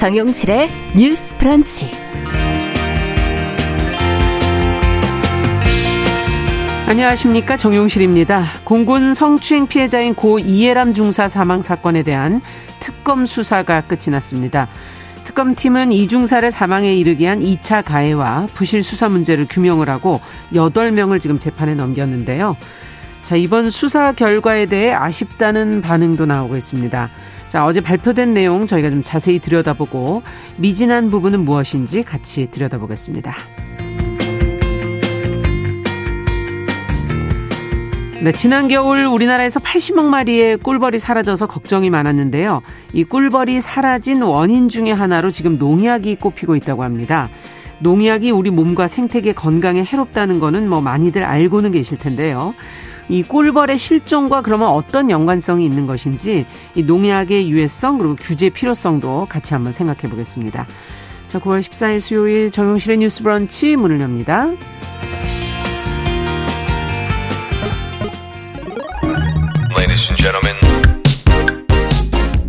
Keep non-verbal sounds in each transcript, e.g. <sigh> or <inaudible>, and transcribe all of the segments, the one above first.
정용실의 뉴스 프런치. 안녕하십니까 정용실입니다. 공군 성추행 피해자인 고 이해람 중사 사망 사건에 대한 특검 수사가 끝이 났습니다. 특검팀은 이 중사를 사망에 이르게 한 2차 가해와 부실 수사 문제를 규명을 하고 8명을 지금 재판에 넘겼는데요. 자, 이번 수사 결과에 대해 아쉽다는 반응도 나오고 있습니다. 자, 어제 발표된 내용 저희가 좀 자세히 들여다보고 미진한 부분은 무엇인지 같이 들여다보겠습니다. 네, 지난 겨울 우리나라에서 80억 마리의 꿀벌이 사라져서 걱정이 많았는데요. 이 꿀벌이 사라진 원인 중의 하나로 지금 농약이 꼽히고 있다고 합니다. 농약이 우리 몸과 생태계 건강에 해롭다는 거는 뭐 많이들 알고는 계실 텐데요. 이 꿀벌의 실종과 그러면 어떤 연관성이 있는 것인지 이 농약의 유해성 그리고 규제 필요성도 같이 한번 생각해 보겠습니다. 자, 9월 14일 수요일 정용실의 뉴스 브런치 문을 엽니다.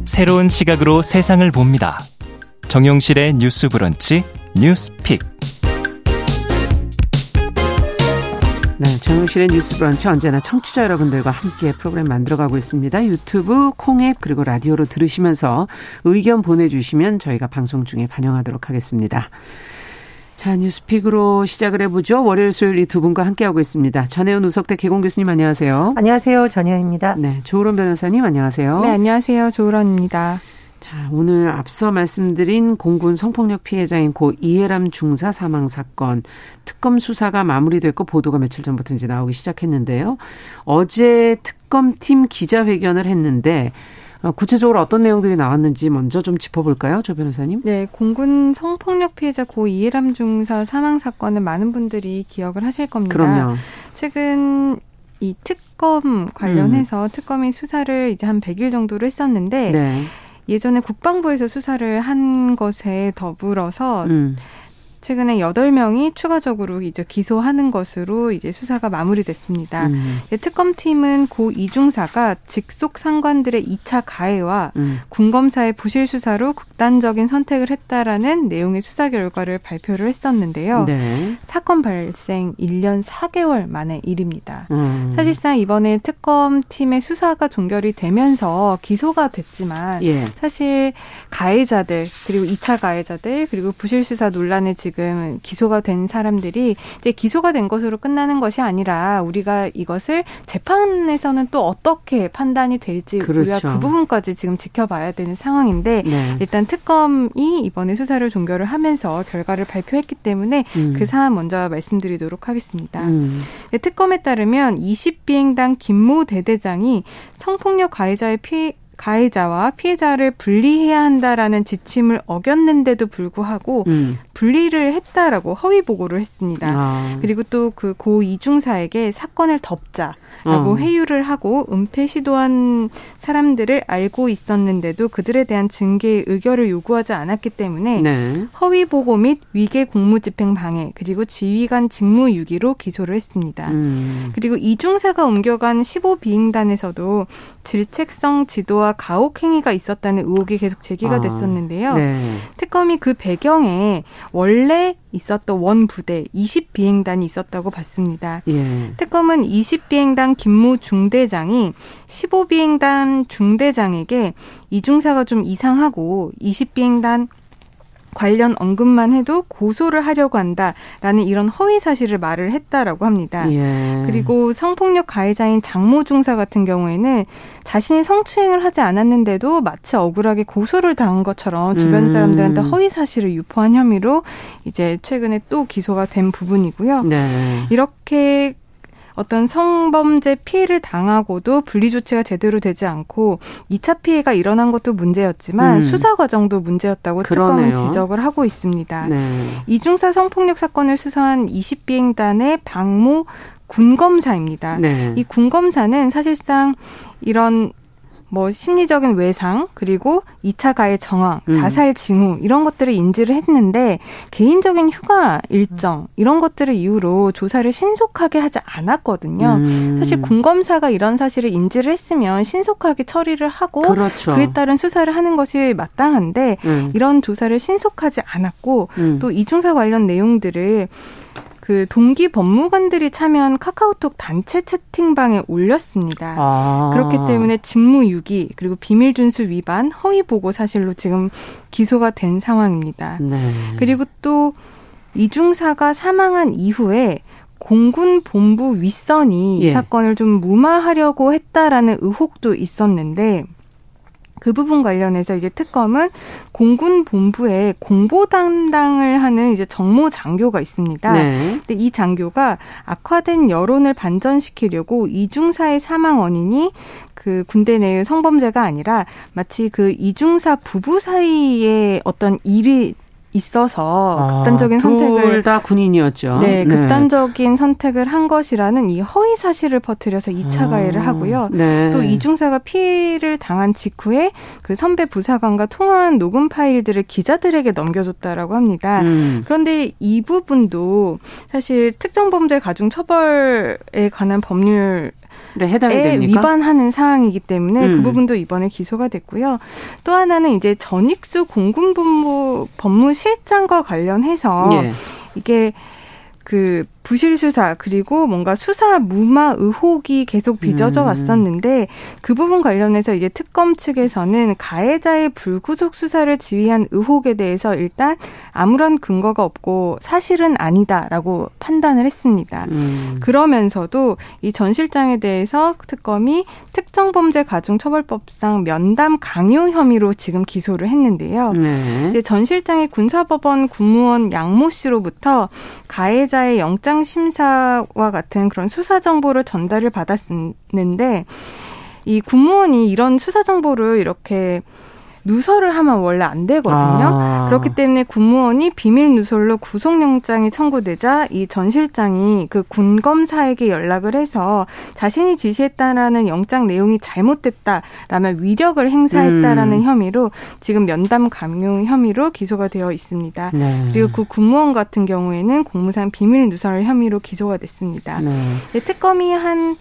새로운 시각으로 세상을 봅니다. 정용실의 뉴스 브런치 뉴스 픽. 네, 정용실의 뉴스 브런치 언제나 청취자 여러분들과 함께 프로그램 만들어가고 있습니다. 유튜브, 콩앱 그리고 라디오로 들으시면서 의견 보내주시면 저희가 방송 중에 반영하도록 하겠습니다. 자, 뉴스픽으로 시작을 해보죠. 월요일, 수요일 이 두 분과 함께하고 있습니다. 전혜연 우석대 개공 교수님 안녕하세요. 안녕하세요. 전혜연입니다. 네, 조으론 변호사님 안녕하세요. 네, 안녕하세요. 조으론입니다. 자, 오늘 앞서 말씀드린 공군 성폭력 피해자인 고 이해람 중사 사망 사건 특검 수사가 마무리됐고 보도가 며칠 전부터 이제 나오기 시작했는데요. 어제 특검팀 기자회견을 했는데 어, 구체적으로 어떤 내용들이 나왔는지 먼저 좀 짚어볼까요, 조 변호사님? 네, 공군 성폭력 피해자 고 이해람 중사 사망 사건은 많은 분들이 기억을 하실 겁니다. 그럼요. 최근 이 특검 관련해서 음. 특검이 수사를 이제 한 100일 정도로 했었는데 네. 예전에 국방부에서 수사를 한 것에 더불어서 음. 최근에 여덟 명이 추가적으로 이제 기소하는 것으로 이제 수사가 마무리됐습니다. 음. 특검팀은 고 이중사가 직속 상관들의 2차 가해와 음. 군검사의 부실 수사로 극단적인 선택을 했다라는 내용의 수사 결과를 발표를 했었는데요. 네. 사건 발생 1년 4개월 만의 일입니다. 음. 사실상 이번에 특검팀의 수사가 종결이 되면서 기소가 됐지만 예. 사실 가해자들 그리고 2차 가해자들 그리고 부실 수사 논란에 지금 지금 기소가 된 사람들이 이제 기소가 된 것으로 끝나는 것이 아니라 우리가 이것을 재판에서는 또 어떻게 판단이 될지 그렇죠. 우리가 그 부분까지 지금 지켜봐야 되는 상황인데 네. 일단 특검이 이번에 수사를 종결을 하면서 결과를 발표했기 때문에 음. 그 사안 먼저 말씀드리도록 하겠습니다. 음. 특검에 따르면 20비행단 김모 대대장이 성폭력 가해자의 피해 가해자와 피해자를 분리해야 한다라는 지침을 어겼는데도 불구하고 음. 분리를 했다라고 허위 보고를 했습니다. 아. 그리고 또 그 고 이중사에게 사건을 덮자. 라고 어. 회유를 하고 은폐 시도한 사람들을 알고 있었는데도 그들에 대한 징계 의결을 요구하지 않았기 때문에 네. 허위 보고 및 위계 공무집행 방해 그리고 지휘관 직무 유기로 기소를 했습니다. 음. 그리고 이중사가 옮겨간 15비행단에서도 질책성 지도와 가혹 행위가 있었다는 의혹이 계속 제기가 아. 됐었는데요. 네. 특검이 그 배경에 원래 있었던 원 부대 20비행단이 있었다고 봤습니다. 예. 특검은 20비행단 김모 중대장이 15비행단 중대장에게 이중사가 좀 이상하고 20비행단 관련 언급만 해도 고소를 하려고 한다라는 이런 허위 사실을 말을 했다라고 합니다. 예. 그리고 성폭력 가해자인 장모 중사 같은 경우에는 자신이 성추행을 하지 않았는데도 마치 억울하게 고소를 당한 것처럼 주변 음. 사람들한테 허위 사실을 유포한 혐의로 이제 최근에 또 기소가 된 부분이고요. 네. 이렇게 어떤 성범죄 피해를 당하고도 분리 조치가 제대로 되지 않고 2차 피해가 일어난 것도 문제였지만 음. 수사 과정도 문제였다고 그러네요. 특검은 지적을 하고 있습니다. 네. 이중사 성폭력 사건을 수사한 20비행단의 방모 군검사입니다. 네. 이 군검사는 사실상 이런 뭐 심리적인 외상 그리고 2차 가해 정황, 음. 자살 징후 이런 것들을 인지를 했는데 개인적인 휴가 일정 이런 것들을 이유로 조사를 신속하게 하지 않았거든요. 음. 사실 군검사가 이런 사실을 인지를 했으면 신속하게 처리를 하고 그렇죠. 그에 따른 수사를 하는 것이 마땅한데 음. 이런 조사를 신속하지 않았고 음. 또 이중사 관련 내용들을 그 동기 법무관들이 참여한 카카오톡 단체 채팅방에 올렸습니다. 아. 그렇기 때문에 직무유기 그리고 비밀 준수 위반, 허위 보고 사실로 지금 기소가 된 상황입니다. 네. 그리고 또 이중사가 사망한 이후에 공군 본부 윗선이 예. 이 사건을 좀 무마하려고 했다라는 의혹도 있었는데 그 부분 관련해서 이제 특검은 공군 본부에 공보 담당을 하는 이제 정모 장교가 있습니다. 네. 근데 이 장교가 악화된 여론을 반전시키려고 이중사의 사망 원인이 그 군대 내의 성범죄가 아니라 마치 그 이중사 부부 사이에 어떤 일이 있어서 아, 극단적인 선택을 둘다 군인이었죠. 네, 네, 극단적인 선택을 한 것이라는 이 허위 사실을 퍼뜨려서 2차 아, 가해를 하고요. 네. 또 이중사가 피해를 당한 직후에 그 선배 부사관과 통화한 녹음 파일들을 기자들에게 넘겨줬다라고 합니다. 음. 그런데 이 부분도 사실 특정 범죄 가중 처벌에 관한 법률 해당이 됩니까? 위반하는 사항이기 때문에 그 음. 그 부분도 이번에 기소가 됐고요. 또 하나는 이제 전익수 공군본부 법무실장과 관련해서 예. 이게 그 부실 수사 그리고 뭔가 수사 무마 의혹이 계속 빚어져 음. 왔었는데 그 부분 관련해서 이제 특검 측에서는 가해자의 불구속 수사를 지휘한 의혹에 대해서 일단 아무런 근거가 없고 사실은 아니다라고 판단을 했습니다. 음. 그러면서도 이 전 실장에 대해서 특검이 특정 범죄 가중 처벌법상 면담 강요 혐의로 지금 기소를 했는데요. 네. 전 실장의 군사법원 군무원 양모 씨로부터 가해자의 영장 영장 심사와 같은 그런 수사 정보를 전달을 받았는데 이 군무원이 이런 수사 정보를 이렇게 누설을 하면 원래 안 되거든요. 아. 그렇기 때문에 군무원이 비밀 누설로 구속영장이 청구되자 이 전 실장이 그 군 검사에게 연락을 해서 자신이 지시했다라는 영장 내용이 잘못됐다라면 위력을 행사했다라는 음. 혐의로 지금 면담 감용 혐의로 기소가 되어 있습니다. 네. 그리고 그 군무원 같은 경우에는 공무상 비밀 누설 혐의로 기소가 됐습니다. 네. 특검이 한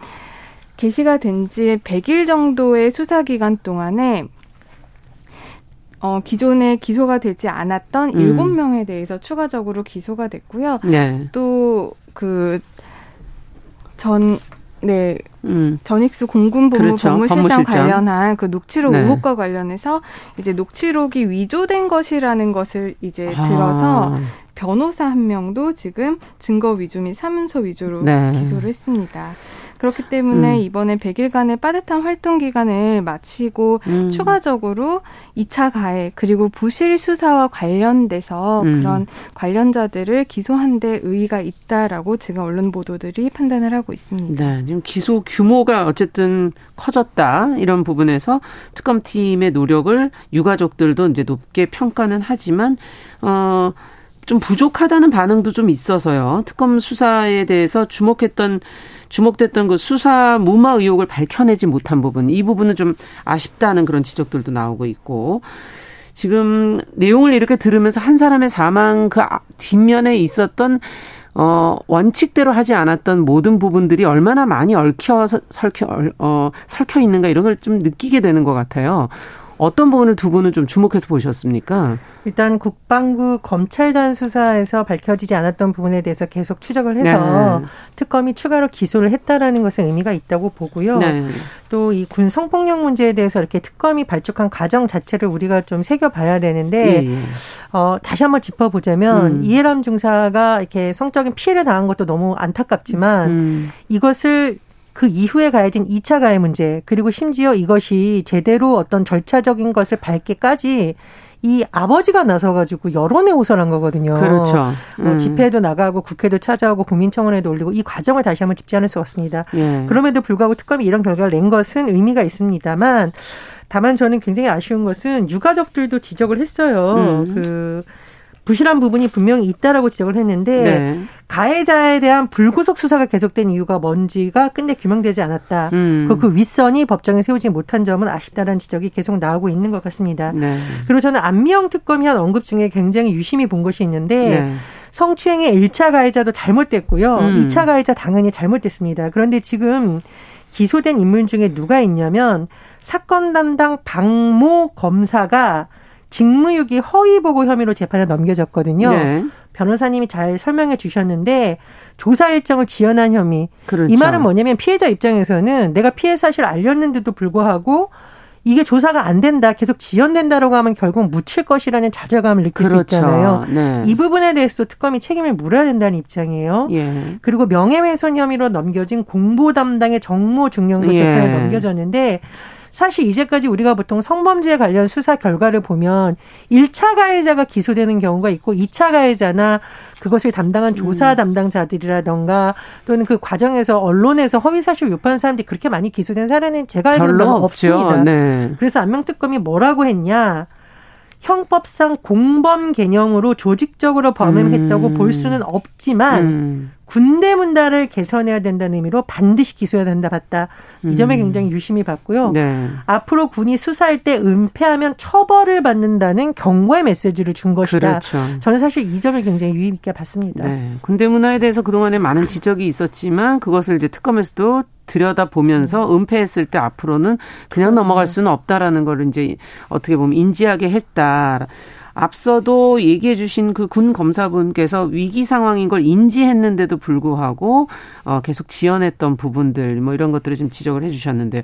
게시가 된 지 100일 정도의 수사 기간 동안에 어, 기존에 기소가 되지 않았던 일곱 음. 명에 대해서 추가적으로 기소가 됐고요. 네. 또그 전, 네, 음. 전익수 공군본부 그렇죠. 법무실장, 관련한 그 녹취록 네. 의혹과 관련해서 이제 녹취록이 위조된 것이라는 것을 이제 아. 들어서 변호사 한 명도 지금 증거 위조 및 사문서 위조로 네. 기소를 했습니다. 그렇기 때문에 음. 이번에 100일간의 빠듯한 활동 기간을 마치고 음. 추가적으로 2차 가해 그리고 부실 수사와 관련돼서 음. 그런 관련자들을 기소한 데 의의가 있다라고 지금 언론 보도들이 판단을 하고 있습니다. 네, 지금 기소 규모가 어쨌든 커졌다 이런 부분에서 특검팀의 노력을 유가족들도 이제 높게 평가는 하지만 어. 좀 부족하다는 반응도 좀 있어서요. 특검 수사에 대해서 주목했던 주목됐던 그 수사 무마 의혹을 밝혀내지 못한 부분, 이 부분은 좀 아쉽다는 그런 지적들도 나오고 있고, 지금 내용을 이렇게 들으면서 한 사람의 사망 그 아, 뒷면에 있었던 어, 원칙대로 하지 않았던 모든 부분들이 얼마나 많이 얽혀, 설켜, 어, 설켜 있는가 이런 걸 좀 느끼게 되는 것 같아요. 어떤 부분을 두 분은 좀 주목해서 보셨습니까? 일단 국방부 검찰단 수사에서 밝혀지지 않았던 부분에 대해서 계속 추적을 해서 네. 특검이 추가로 기소를 했다라는 것은 의미가 있다고 보고요. 네. 또이 군 성폭력 문제에 대해서 이렇게 특검이 발족한 과정 자체를 우리가 좀 새겨봐야 되는데 예, 예. 어, 다시 한번 짚어보자면 음. 이해람 중사가 이렇게 성적인 피해를 당한 것도 너무 안타깝지만 음. 이것을 그 이후에 가해진 2차 가해 문제 그리고 심지어 이것이 제대로 어떤 절차적인 것을 밟기까지 이 아버지가 나서가지고 여론에 호소한 거거든요. 그렇죠. 뭐 음. 뭐 집회도 나가고 국회도 찾아오고 국민청원에도 올리고 이 과정을 다시 한번 짚지 않을 수 없습니다. 예. 그럼에도 불구하고 특검이 이런 결과를 낸 것은 의미가 있습니다만 다만 저는 굉장히 아쉬운 것은 유가족들도 지적을 했어요. 음. 그 부실한 부분이 분명히 있다라고 지적을 했는데 네. 가해자에 대한 불구속 수사가 계속된 이유가 뭔지가 끝내 규명되지 않았다. 음. 그 윗선이 법정에 세우지 못한 점은 아쉽다는 지적이 계속 나오고 있는 것 같습니다. 네. 그리고 저는 안미영 특검이 한 언급 중에 굉장히 유심히 본 것이 있는데 네. 성추행의 1차 가해자도 잘못됐고요. 음. 2차 가해자 당연히 잘못됐습니다. 그런데 지금 기소된 인물 중에 누가 있냐면 사건 담당 박모 검사가 직무유기 허위 보고 혐의로 재판에 넘겨졌거든요. 네. 변호사님이 잘 설명해 주셨는데 조사 일정을 지연한 혐의. 그렇죠. 이 말은 뭐냐면 피해자 입장에서는 내가 피해 사실을 알렸는데도 불구하고 이게 조사가 안 된다, 계속 지연된다라고 하면 결국 묻힐 것이라는 좌절감을 느낄 그렇죠. 수 있잖아요. 네. 이 부분에 대해서 특검이 책임을 물어야 된다는 입장이에요. 예. 그리고 명예훼손 혐의로 넘겨진 공보 담당의 정모 중령도 재판에 예. 넘겨졌는데 사실 이제까지 우리가 보통 성범죄 관련 수사 결과를 보면 1차 가해자가 기소되는 경우가 있고 2차 가해자나 그것을 담당한 조사 음. 담당자들이라던가 또는 그 과정에서 언론에서 허위사실 유포한 사람들이 그렇게 많이 기소된 사례는 제가 알기로는 없습니다. 네. 그래서 안명특검이 뭐라고 했냐. 형법상 공범 개념으로 조직적으로 범행했다고 음. 볼 수는 없지만 음. 군대 문다를 개선해야 된다는 의미로 반드시 기소해야 된다 봤다. 이 점에 음. 굉장히 유심히 봤고요. 네. 앞으로 군이 수사할 때 은폐하면 처벌을 받는다는 경고의 메시지를 준 것이다. 그렇죠. 저는 사실 이 점을 굉장히 유의 있게 봤습니다. 네. 군대 문화에 대해서 그동안에 많은 지적이 있었지만 그것을 이제 특검에서도 들여다 보면서 음. 은폐했을 때 앞으로는 그냥 넘어갈 수는 없다라는 걸 이제 어떻게 보면 인지하게 했다. 앞서도 얘기해 주신 그 군 검사분께서 위기 상황인 걸 인지했는데도 불구하고 어 계속 지연했던 부분들 뭐 이런 것들을 좀 지적을 해 주셨는데요.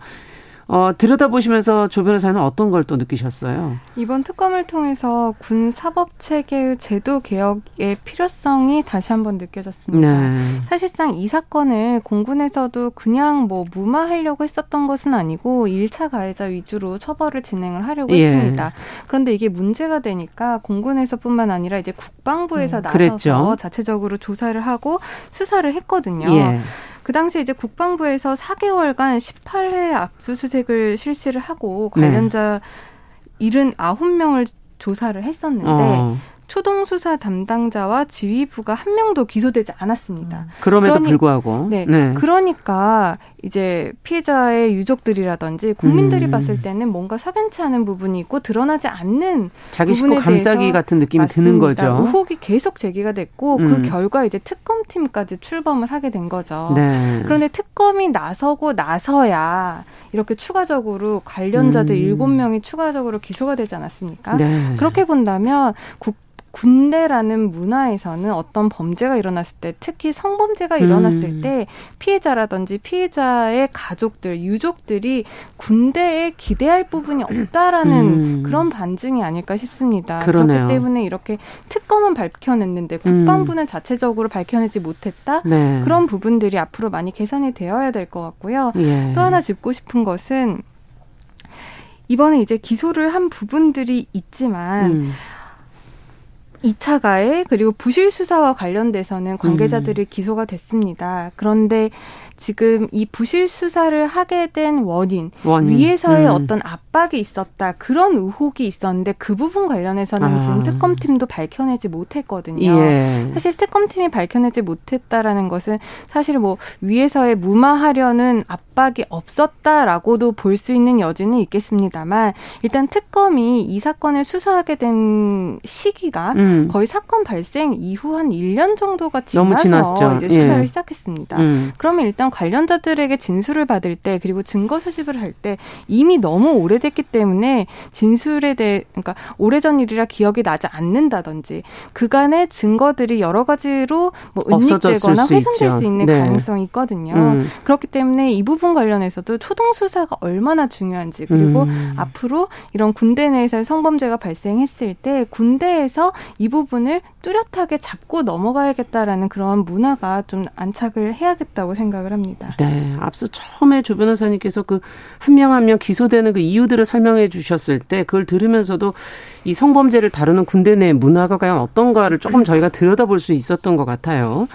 어, 들여다보시면서 조 변호사는 어떤 걸 또 느끼셨어요? 이번 특검을 통해서 군 사법 체계의 제도 개혁의 필요성이 다시 한번 느껴졌습니다. 네. 사실상 이 사건을 공군에서도 그냥 뭐 무마하려고 했었던 것은 아니고 1차 가해자 위주로 처벌을 진행을 하려고 예. 했습니다. 그런데 이게 문제가 되니까 공군에서뿐만 아니라 이제 국방부에서 음, 나서서. 자체적으로 조사를 하고 수사를 했거든요. 예. 그 당시 이제 국방부에서 4개월간 18회 압수수색을 실시를 하고 관련자 네. 79명을 조사를 했었는데 어. 초동 수사 담당자와 지휘부가 한 명도 기소되지 않았습니다. 음. 그럼에도 그러니, 불구하고 네, 네. 그러니까 이제 피해자의 유족들이라든지 국민들이 음. 봤을 때는 뭔가 석연치 않은 부분이 있고 드러나지 않는 자기 식구 감싸기 같은 느낌이 맞습니다. 드는 거죠. 의혹이 계속 제기가 됐고 그 음. 그 결과 이제 특검팀까지 출범을 하게 된 거죠. 네. 그런데 특검이 나서고 나서야 이렇게 추가적으로 관련자들 음. 일곱 음. 명이 추가적으로 기소가 되지 않았습니까? 네. 그렇게 본다면 국 군대라는 문화에서는 어떤 범죄가 일어났을 때 특히 성범죄가 일어났을 음. 때 피해자라든지 피해자의 가족들, 유족들이 군대에 기대할 부분이 없다라는 음. 그런 반증이 아닐까 싶습니다. 그러네요. 그렇기 때문에 이렇게 특검은 밝혀냈는데 국방부는 음. 자체적으로 밝혀내지 못했다. 네. 그런 부분들이 앞으로 많이 개선이 되어야 될 것 같고요. 예. 또 하나 짚고 싶은 것은 이번에 이제 기소를 한 부분들이 있지만 음. 2차 가해 그리고 부실 수사와 관련돼서는 관계자들이 음. 기소가 됐습니다. 그런데 지금 이 부실 수사를 하게 된 원인, 원인. 위에서의 음. 어떤 압박이 있었다 그런 의혹이 있었는데 그 부분 관련해서는 아. 지금 특검팀도 밝혀내지 못했거든요. 예. 사실 특검팀이 밝혀내지 못했다라는 것은 사실 뭐 위에서의 무마하려는 압박이 없었다라고도 볼 수 있는 여지는 있겠습니다만 일단 특검이 이 사건을 수사하게 된 시기가 음. 거의 사건 발생 이후 한 1년 정도가 지나서 이제 수사를 예. 시작했습니다. 음. 그러면 일단 어떤 관련자들에게 진술을 받을 때 그리고 증거 수집을 할 때 이미 너무 오래됐기 때문에 진술에 대해 그러니까 오래전 일이라 기억이 나지 않는다든지 그간의 증거들이 여러 가지로 뭐 은닉되거나 훼손될 수, 수 있는 네. 가능성이 있거든요. 음. 그렇기 때문에 이 부분 관련해서도 초동 수사가 얼마나 중요한지 그리고 음. 앞으로 이런 군대 내에서 성범죄가 발생했을 때 군대에서 이 부분을 뚜렷하게 잡고 넘어가야겠다라는 그런 문화가 좀 안착을 해야겠다고 생각을 합니다. 네. 앞서 처음에 조 변호사님께서 그 한 명 한 명 기소되는 그 이유들을 설명해 주셨을 때 그걸 들으면서도 이 성범죄를 다루는 군대 내 문화가 과연 어떤가를 조금 저희가 들여다볼 수 있었던 것 같아요.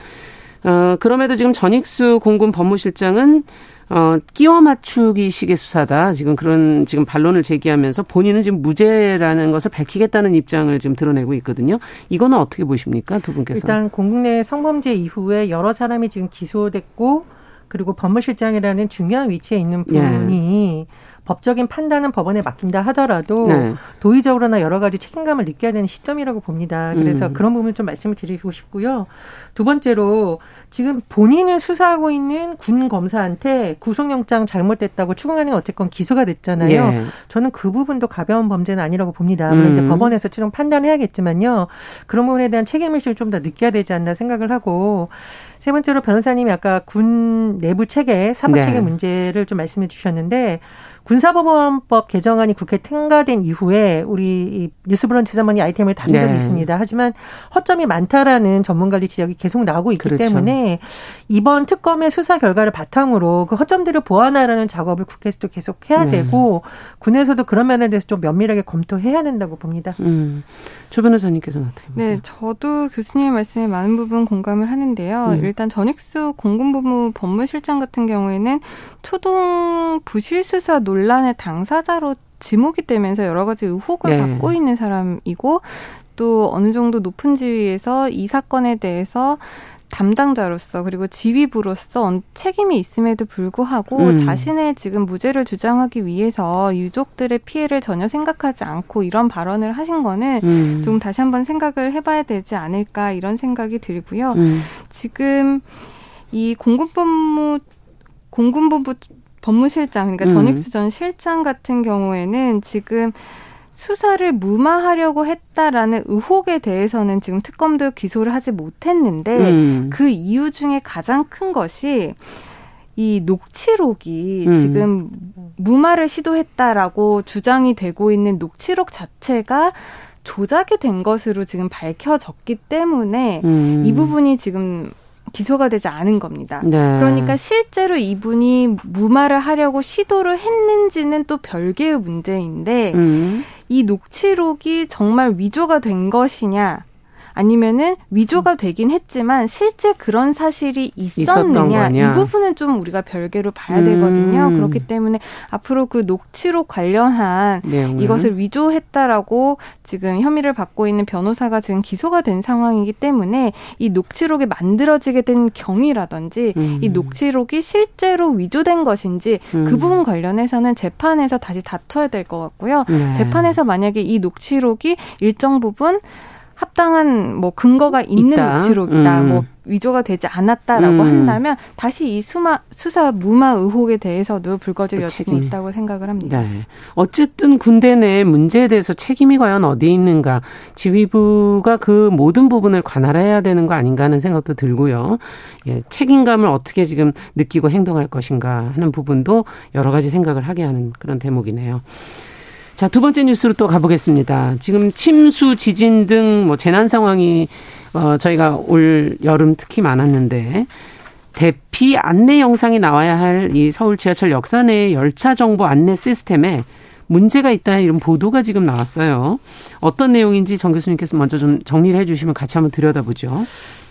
어, 그럼에도 지금 전익수 공군 법무실장은 어, 끼워 맞추기 식의 수사다. 지금 그런 지금 반론을 제기하면서 본인은 지금 무죄라는 것을 밝히겠다는 입장을 지금 드러내고 있거든요. 이거는 어떻게 보십니까? 두 분께서. 일단 공국 내 성범죄 이후에 여러 사람이 지금 기소됐고 그리고 법무실장이라는 중요한 위치에 있는 분이 예. 법적인 판단은 법원에 맡긴다 하더라도 네. 도의적으로나 여러 가지 책임감을 느껴야 되는 시점이라고 봅니다. 그래서 음. 그런 부분 좀 말씀을 드리고 싶고요. 두 번째로 지금 본인을 수사하고 있는 군 검사한테 구속영장 잘못됐다고 추궁하는 건 어쨌건 기소가 됐잖아요. 예. 저는 그 부분도 가벼운 범죄는 아니라고 봅니다. 물론 음. 이제 법원에서 최종 판단해야겠지만요. 그런 부분에 대한 책임의식을 좀 더 느껴야 되지 않나 생각을 하고 세 번째로 변호사님이 아까 군 내부 체계, 사법 체계 네. 문제를 좀 말씀해 주셨는데 군사법원법 개정안이 국회 통과된 이후에 우리 뉴스브런치 자문이 아이템을 다룬 적이 네. 있습니다. 하지만 허점이 많다라는 전문가들 지적이 계속 나오고 있기 그렇죠. 때문에 이번 특검의 수사 결과를 바탕으로 그 허점들을 보완하라는 작업을 국회에서도 계속 해야 네. 되고 군에서도 그런 면에 대해서 좀 면밀하게 검토해야 된다고 봅니다. 음. 조 변호사님께서는 어떻게 보세요? 네, 저도 교수님의 말씀에 많은 부분 공감을 하는데요. 음. 일단 전익수 공군부무 법무실장 같은 경우에는 초동 부실 수사 논란 의 당사자로 지목이 되면서 여러 가지 의혹을 네. 받고 있는 사람이고 또 어느 정도 높은 지위에서 이 사건에 대해서 담당자로서 그리고 지휘부로서 책임이 있음에도 불구하고 음. 자신의 지금 무죄를 주장하기 위해서 유족들의 피해를 전혀 생각하지 않고 이런 발언을 하신 거는 음. 좀 다시 한번 생각을 해봐야 되지 않을까 이런 생각이 들고요. 음. 지금 이 공군법무 공군본부 법무실장 그러니까 음. 전익수 전 실장 같은 경우에는 지금 수사를 무마하려고 했다라는 의혹에 대해서는 지금 특검도 기소를 하지 못했는데 음. 그 이유 중에 가장 큰 것이 이 녹취록이 음. 지금 무마를 시도했다라고 주장이 되고 있는 녹취록 자체가 조작이 된 것으로 지금 밝혀졌기 때문에 음. 이 부분이 지금 기소가 되지 않은 겁니다. 네. 그러니까 실제로 이분이 무마를 하려고 시도를 했는지는 또 별개의 문제인데 음. 이 녹취록이 정말 위조가 된 것이냐 아니면은 위조가 되긴 했지만 실제 그런 사실이 있었느냐 이 부분은 좀 우리가 별개로 봐야 되거든요. 음. 그렇기 때문에 앞으로 그 녹취록 관련한 내용은? 이것을 위조했다라고 지금 혐의를 받고 있는 변호사가 지금 기소가 된 상황이기 때문에 이 녹취록이 만들어지게 된 경위라든지 음. 이 녹취록이 실제로 위조된 것인지 그 음. 그 부분 관련해서는 재판에서 다시 다퉈야 될 것 같고요. 네. 재판에서 만약에 이 녹취록이 일정 부분 합당한 뭐 근거가 있는 있다. 녹취록이다. 음. 뭐 위조가 되지 않았다라고 음. 한다면 다시 이 수마, 수사 무마 의혹에 대해서도 불거질 여지는 있다고 생각을 합니다. 네. 어쨌든 군대 내 문제에 대해서 책임이 과연 어디에 있는가 지휘부가 그 모든 부분을 관할해야 되는 거 아닌가 하는 생각도 들고요. 예, 책임감을 어떻게 지금 느끼고 행동할 것인가 하는 부분도 여러 가지 생각을 하게 하는 그런 대목이네요. 자, 두 번째 뉴스로 또 가보겠습니다. 지금 침수, 지진 등 뭐 재난 상황이 어, 저희가 올 여름 특히 많았는데 대피 안내 영상이 나와야 할 이 서울 지하철 역사 내 열차 정보 안내 시스템에 문제가 있다 이런 보도가 지금 나왔어요. 어떤 내용인지 정 교수님께서 먼저 좀 정리를 해 주시면 같이 한번 들여다보죠.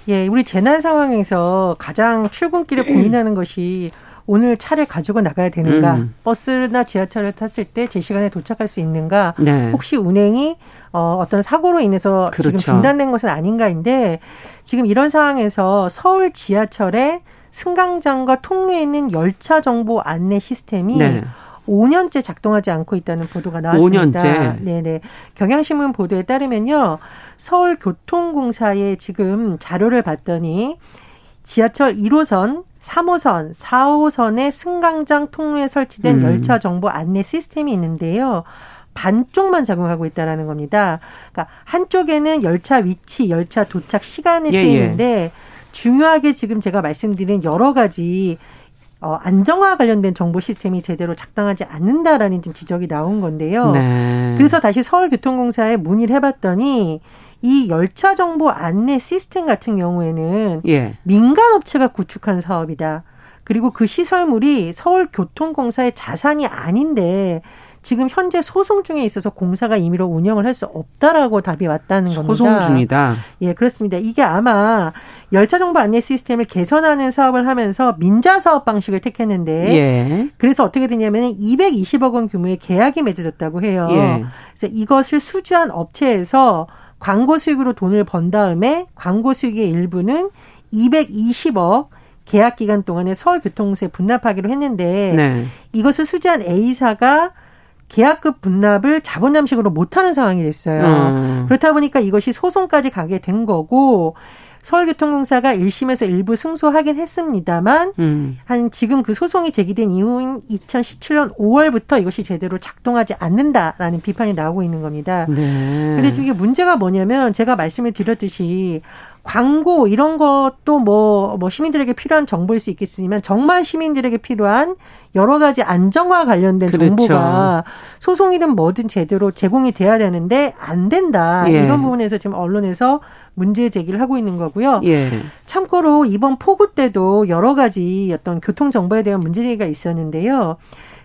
예, 우리 재난 상황에서 가장 출근길에 고민하는 것이 오늘 차를 가지고 나가야 되는가, 음. 버스나 지하철을 탔을 때 제 시간에 도착할 수 있는가, 네. 혹시 운행이 어, 어떤 사고로 인해서 그렇죠. 지금 중단된 것은 아닌가인데 지금 이런 상황에서 서울 지하철의 승강장과 통로에 있는 열차 정보 안내 시스템이 네. 5년째 작동하지 않고 있다는 보도가 나왔습니다. 5년째. 네네. 경향신문 보도에 따르면요. 서울교통공사에 지금 자료를 봤더니 지하철 1호선 3호선, 4호선의 승강장 통로에 설치된 음. 열차 정보 안내 시스템이 있는데요. 반쪽만 작용하고 있다라는 겁니다. 그러니까 한쪽에는 열차 위치, 열차 도착 시간에 예, 쓰이는데 예. 중요하게 지금 제가 말씀드린 여러 가지 어, 안정화 관련된 정보 시스템이 제대로 작동하지 않는다라는 좀 지적이 나온 건데요. 네. 그래서 다시 서울교통공사에 문의를 해봤더니 이 열차 정보 안내 시스템 같은 경우에는 예. 민간 업체가 구축한 사업이다. 그리고 그 시설물이 서울교통공사의 자산이 아닌데 지금 현재 소송 중에 있어서 공사가 임의로 운영을 할 수 없다라고 답이 왔다는 겁니다. 소송 중이다. 예, 그렇습니다. 이게 아마 열차 정보 안내 시스템을 개선하는 사업을 하면서 민자 사업 방식을 택했는데 예. 그래서 어떻게 되냐면 220억 원 규모의 계약이 맺어졌다고 해요. 예. 그래서 이것을 수주한 업체에서 광고 수익으로 돈을 번 다음에 광고 수익의 일부는 220억 계약 기간 동안에 서울교통세 분납하기로 했는데 네. 이것을 수주한 A사가 계약급 분납을 자본 잠식으로 못하는 상황이 됐어요. 음. 그렇다 보니까 이것이 소송까지 가게 된 거고 서울교통공사가 1심에서 일부 승소하긴 했습니다만 음. 한 지금 그 소송이 제기된 이후인 2017년 5월부터 이것이 제대로 작동하지 않는다라는 비판이 나오고 있는 겁니다. 네. 근데 지금 이게 문제가 뭐냐면 제가 말씀을 드렸듯이 광고 이런 것도 뭐, 뭐 시민들에게 필요한 정보일 수 있겠지만 정말 시민들에게 필요한 여러 가지 안정과 관련된 그렇죠. 정보가 소송이든 뭐든 제대로 제공이 돼야 되는데 안 된다. 예. 이런 부분에서 지금 언론에서 문제 제기를 하고 있는 거고요. 예. 참고로 이번 폭우 때도 여러 가지 어떤 교통 정보에 대한 문제 제기가 있었는데요.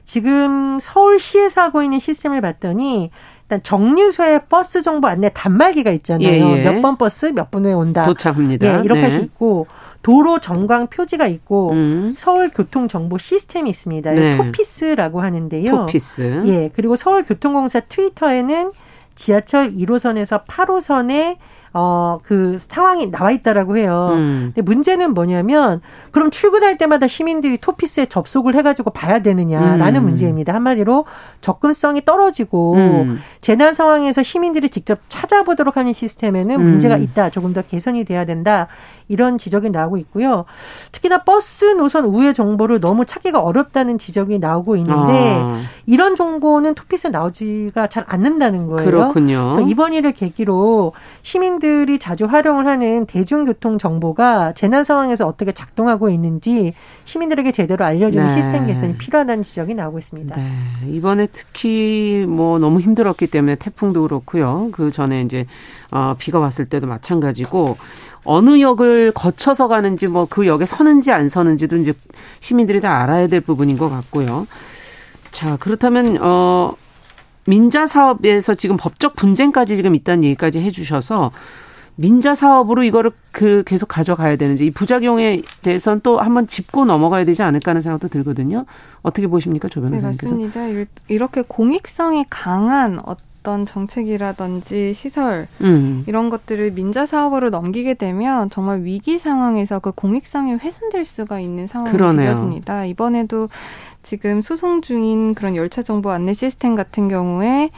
지금 서울시에서 하고 있는 시스템을 봤더니 일단 정류소에 버스 정보 안내 단말기가 있잖아요. 예, 예. 몇번 버스 몇 분 후에 온다. 도착합니다. 예, 이렇게 네. 있고 도로 전광 표지가 있고 음. 서울 교통 정보 시스템이 있습니다. 네. 토피스라고 하는데요. 토피스. 예, 그리고 서울교통공사 트위터에는 지하철 1호선에서 8호선에 어, 그 상황이 나와 있다라고 해요. 음. 근데 문제는 뭐냐면 그럼 출근할 때마다 시민들이 토피스에 접속을 해가지고 봐야 되느냐라는 음. 문제입니다. 한마디로 접근성이 떨어지고 음. 재난 상황에서 시민들이 직접 찾아보도록 하는 시스템에는 문제가 음. 있다. 조금 더 개선이 돼야 된다. 이런 지적이 나오고 있고요. 특히나 버스 노선 우회 정보를 너무 찾기가 어렵다는 지적이 나오고 있는데 아. 이런 정보는 토피스에 나오지가 잘 않는다는 거예요. 그렇군요. 그래서 이번 일을 계기로 시민들 시민들이 자주 활용을 하는 대중교통 정보가 재난 상황에서 어떻게 작동하고 있는지 시민들에게 제대로 알려주는 네. 시스템 개선이 필요하다는 지적이 나오고 있습니다. 네. 이번에 특히 뭐 너무 힘들었기 때문에 태풍도 그렇고요. 그 전에 이제 어, 비가 왔을 때도 마찬가지고 어느 역을 거쳐서 가는지 뭐 그 역에 서는지 안 서는지도 이제 시민들이 다 알아야 될 부분인 것 같고요. 자, 그렇다면 어 민자 사업에서 지금 법적 분쟁까지 지금 있다는 얘기까지 해주셔서 민자 사업으로 이거를 그 계속 가져가야 되는지 이 부작용에 대해서는 또 한번 짚고 넘어가야 되지 않을까 하는 생각도 들거든요. 어떻게 보십니까, 조 변호사님께서? 네, 맞습니다. 이렇게 공익성이 강한 어떤 정책이라든지 시설 음. 이런 것들을 민자 사업으로 넘기게 되면 정말 위기 상황에서 그 공익성이 훼손될 수가 있는 상황이 빚어집니다. 이번에도 지금 소송 중인 그런 열차 정보 안내 시스템 같은 경우에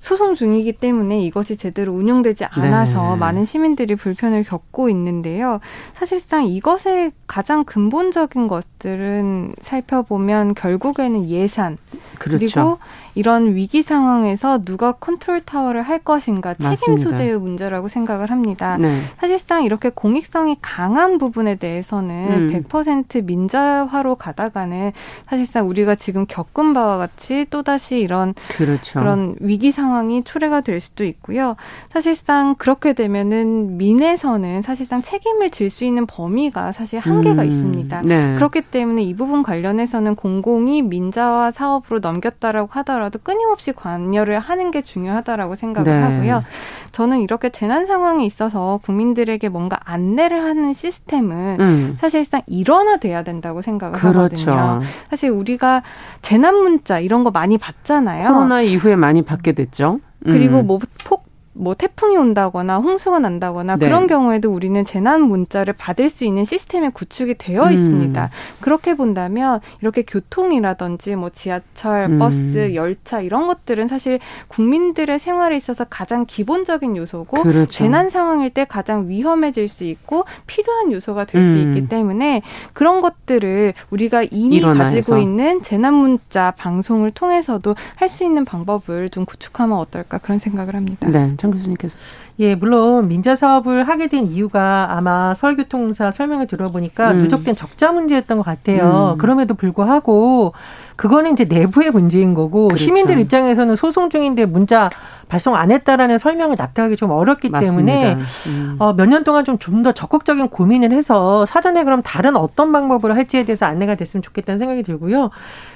소송 중이기 때문에 이것이 제대로 운영되지 않아서 네. 많은 시민들이 불편을 겪고 있는데요. 사실상 이것의 가장 근본적인 것들은 살펴보면 결국에는 예산 그렇죠. 그리고 이런 위기 상황에서 누가 컨트롤 타워를 할 것인가 책임 맞습니다. 소재의 문제라고 생각을 합니다. 네. 사실상 이렇게 공익성이 강한 부분에 대해서는 음. 100% 민자화로 가다가는 사실상 우리가 지금 겪은 바와 같이 또다시 이런 그렇죠. 그런 위기 상황이 초래가 될 수도 있고요. 사실상 그렇게 되면은 민에서는 사실상 책임을 질 수 있는 범위가 사실 한계가 음. 있습니다. 네. 그렇기 때문에 이 부분 관련해서는 공공이 민자화 사업으로 넘겼다라고 하더라도 끊임없이 관여를 하는 게 중요하다라고 생각을 네. 하고요. 저는 이렇게 재난 상황에 있어서 국민들에게 뭔가 안내를 하는 시스템은 음. 사실상 일원화돼야 된다고 생각을 그렇죠. 하거든요. 사실 우리가 재난 문자 이런 거 많이 받잖아요. 코로나 이후에 많이 받게 됐죠. 그리고 음. 뭐폭 뭐 태풍이 온다거나 홍수가 난다거나 네. 그런 경우에도 우리는 재난 문자를 받을 수 있는 시스템이 구축이 되어 음. 있습니다. 그렇게 본다면 이렇게 교통이라든지 뭐 지하철, 음. 버스, 열차 이런 것들은 사실 국민들의 생활에 있어서 가장 기본적인 요소고 그렇죠. 재난 상황일 때 가장 위험해질 수 있고 필요한 요소가 될수 음. 있기 때문에 그런 것들을 우리가 이미 일어나서. 가지고 있는 재난 문자 방송을 통해서도 할 수 있는 방법을 좀 구축하면 어떨까 그런 생각을 합니다. 네. 장 교수님께서. 예, 물론 민자 사업을 하게 된 이유가 아마 서울교통사 설명을 들어보니까 음. 누적된 적자 문제였던 것 같아요. 음. 그럼에도 불구하고 그거는 이제 내부의 문제인 거고 그렇죠. 시민들 입장에서는 소송 중인데 문자 발송 안 했다라는 설명을 납득하기 좀 어렵기 맞습니다. 때문에 음. 어, 몇 년 동안 좀 좀 더 적극적인 고민을 해서 사전에 그럼 다른 어떤 방법으로 할지에 대해서 안내가 됐으면 좋겠다는 생각이 들고요.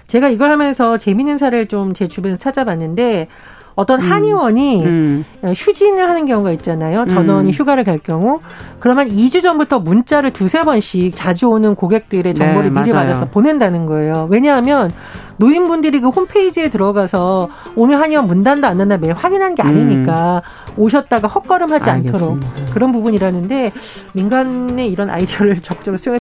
제가 이걸 하면서 재미있는 사례를 좀 제 주변에서 찾아봤는데 어떤 음. 한의원이 음. 휴진을 하는 경우가 있잖아요. 전원이 음. 휴가를 갈 경우. 그러면 2주 전부터 문자를 두세 번씩 자주 오는 고객들의 정보를 네, 미리 맞아요. 받아서 보낸다는 거예요. 왜냐하면 노인분들이 그 홈페이지에 들어가서 오늘 한의원 문 닫는다 안 닫는다 매일 확인한 게 아니니까 음. 오셨다가 헛걸음하지 않도록 그런 부분이라는데 민간의 이런 아이디어를 <laughs> 적극적으로 수용해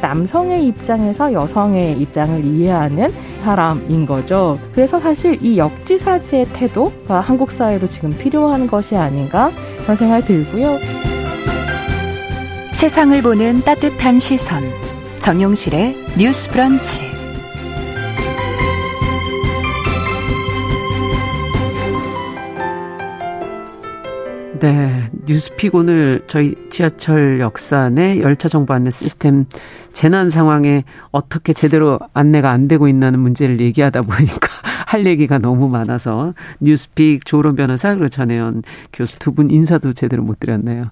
남성의 입장에서 여성의 입장을 이해하는 사람인 거죠. 그래서 사실 이 역지사지의 태도가 한국 사회로 지금 필요한 것이 아닌가 그런 생각이 들고요. 세상을 보는 따뜻한 시선. 정용실의 뉴스 브런치. 네. 뉴스픽 오늘 저희 지하철 역사 내 열차 정보 안내 시스템 재난 상황에 어떻게 제대로 안내가 안 되고 있다는 문제를 얘기하다 보니까 <laughs> 할 얘기가 너무 많아서 뉴스픽 조론 변호사 그리고 전혜연 교수 두 분 인사도 제대로 못 드렸네요.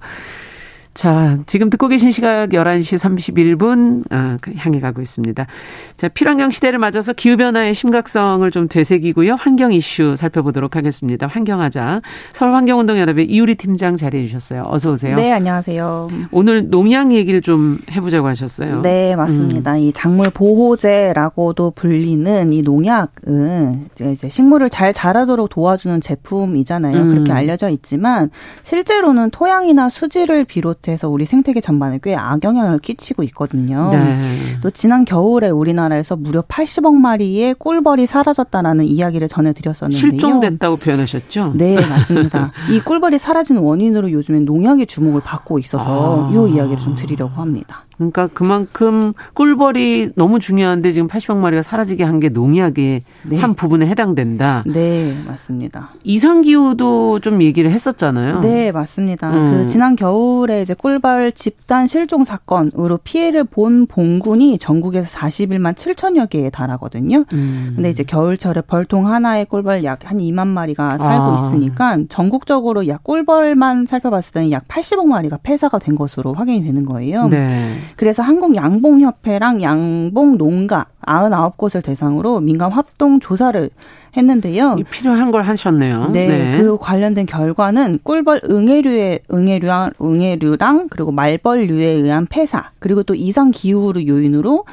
자, 지금 듣고 계신 시각 11시 31분 아, 그 향해 가고 있습니다. 자, 필환경 시대를 맞아서 기후 변화의 심각성을 좀 되새기고요. 환경 이슈 살펴보도록 하겠습니다. 환경하자. 서울 환경운동연합의 이우리 팀장 자리해 주셨어요. 어서 오세요. 네, 안녕하세요. 오늘 농약 얘기를 좀 해보자고 하셨어요. 네, 맞습니다. 음. 이 작물 보호제라고도 불리는 이 농약은 이제 식물을 잘 자라도록 도와주는 제품이잖아요. 음. 그렇게 알려져 있지만 실제로는 토양이나 수질을 비롯해 비롯해서 우리 생태계 전반에 꽤 악영향을 끼치고 있거든요. 네. 또 지난 겨울에 우리나라에서 무려 80억 마리의 꿀벌이 사라졌다라는 이야기를 전해드렸었는데요. 실종됐다고 표현하셨죠? 네, 맞습니다. <laughs> 이 꿀벌이 사라진 원인으로 요즘엔 농약의 주목을 받고 있어서 아. 이 이야기를 좀 드리려고 합니다. 그러니까 그만큼 꿀벌이 너무 중요한데 지금 80억 마리가 사라지게 한 게 농약의 네. 한 부분에 해당된다. 네, 맞습니다. 이상 기후도 좀 얘기를 했었잖아요. 네, 맞습니다. 음. 그 지난 겨울에 이제 꿀벌 집단 실종 사건으로 피해를 본 봉군이 전국에서 41만 7천여 개에 달하거든요. 음. 근데 이제 겨울철에 벌통 하나에 꿀벌 약 한 2만 마리가 살고 아. 있으니까 전국적으로 약 꿀벌만 살펴봤을 때는 약 80억 마리가 폐사가 된 것으로 확인이 되는 거예요. 네. 그래서 한국 양봉협회랑 양봉 농가 99곳을 대상으로 민간 합동 조사를 했는데요. 필요한 걸 하셨네요. 네, 네, 그 관련된 결과는 꿀벌 응애류의 응애류랑 응애류랑 그리고 말벌류에 의한 폐사 그리고 또 이상 기후로 요인으로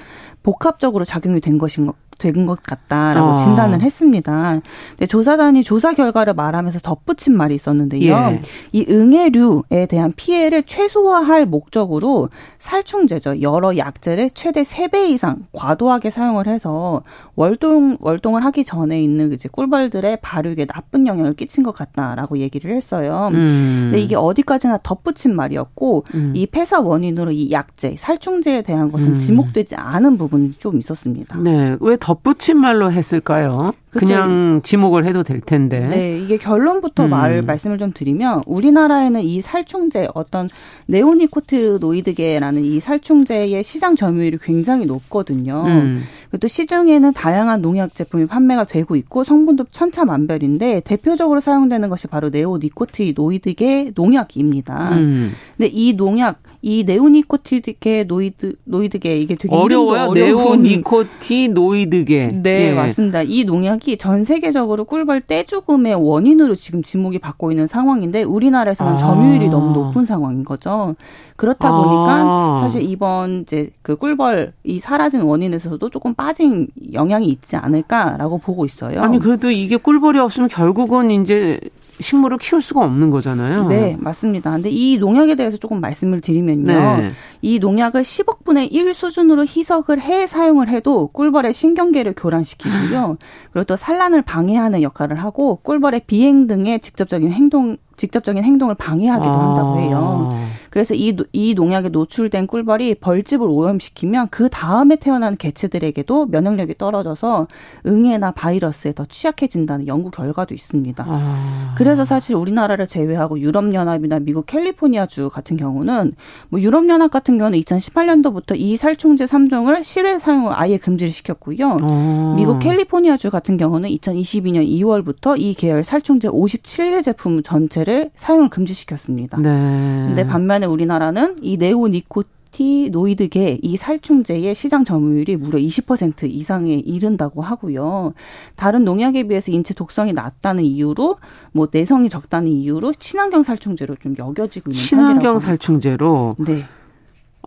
복합적으로 작용이 된 것인 것 된 것 같다라고 어. 진단을 했습니다. 근데 조사단이 조사 결과를 말하면서 덧붙인 말이 있었는데요. 예. 이 응애류에 대한 피해를 최소화할 목적으로 살충제죠. 여러 약제를 최대 3배 이상 과도하게 사용을 해서 월동 월동을 하기 전에 있는 이제 꿀벌들의 발육에 나쁜 영향을 끼친 것 같다라고 얘기를 했어요. 음. 근데 이게 어디까지나 덧붙인 말이었고 음. 이 폐사 원인으로 이 약제, 살충제에 대한 것은 음. 지목되지 않은 부분이 좀 있었습니다. 네. 왜 덧붙인 말로 했을까요? 그쵸? 그냥 지목을 해도 될 텐데. 네, 이게 결론부터 음. 말을 말씀을 좀 드리면 우리나라에는 이 살충제 어떤 네오니코티노이드계라는 이 살충제의 시장 점유율이 굉장히 높거든요. 음. 또 시중에는 다양한 농약 제품이 판매가 되고 있고 성분도 천차만별인데 대표적으로 사용되는 것이 바로 네오니코티노이드계 농약입니다. 음. 근데 이 농약 이 네오니코티드계 노이드 노이드계 이게 되게 어려워요. 네오니코티노이드계. 네, 예. 맞습니다. 이 농약이 전 세계적으로 꿀벌 떼죽음의 원인으로 지금 지목이 받고 있는 상황인데 우리나라에서는 아. 점유율이 너무 높은 상황인 거죠. 그렇다 보니까 아. 사실 이번 이제 그 꿀벌 이 사라진 원인에서도 조금 빠진 영향이 있지 않을까라고 보고 있어요. 아니 그래도 이게 꿀벌이 없으면 결국은 이제 식물을 키울 수가 없는 거잖아요. 네, 맞습니다. 근데 이 농약에 대해서 조금 말씀을 드리면요. 네. 이 농약을 10억분의 1 수준으로 희석을 해 사용을 해도 꿀벌의 신경계를 교란시키고요. 그리고 또 산란을 방해하는 역할을 하고 꿀벌의 비행 등의 직접적인 행동 직접적인 행동을 방해하기도 아. 한다고 해요. 그래서 이, 이 농약에 노출된 꿀벌이 벌집을 오염시키면 그 다음에 태어나는 개체들에게도 면역력이 떨어져서 응애나 바이러스에 더 취약해진다는 연구 결과도 있습니다. 아. 그래서 사실 우리나라를 제외하고 유럽연합이나 미국 캘리포니아주 같은 경우는 뭐 유럽연합 같은 경우는 2018년도부터 이 살충제 3종을 실외 사용을 아예 금지를 시켰고요. 아. 미국 캘리포니아주 같은 경우는 2022년 2월부터 이 계열 살충제 57개 제품 전체 자체를 사용을 금지시켰습니다. 네. 근데 반면에 우리나라는 이 네오니코티노이드계 이 살충제의 시장 점유율이 무려 20% 이상에 이른다고 하고요. 다른 농약에 비해서 인체 독성이 낮다는 이유로 뭐 내성이 적다는 이유로 친환경 살충제로 좀 여겨지고 있는 친환경 살충제로. 네.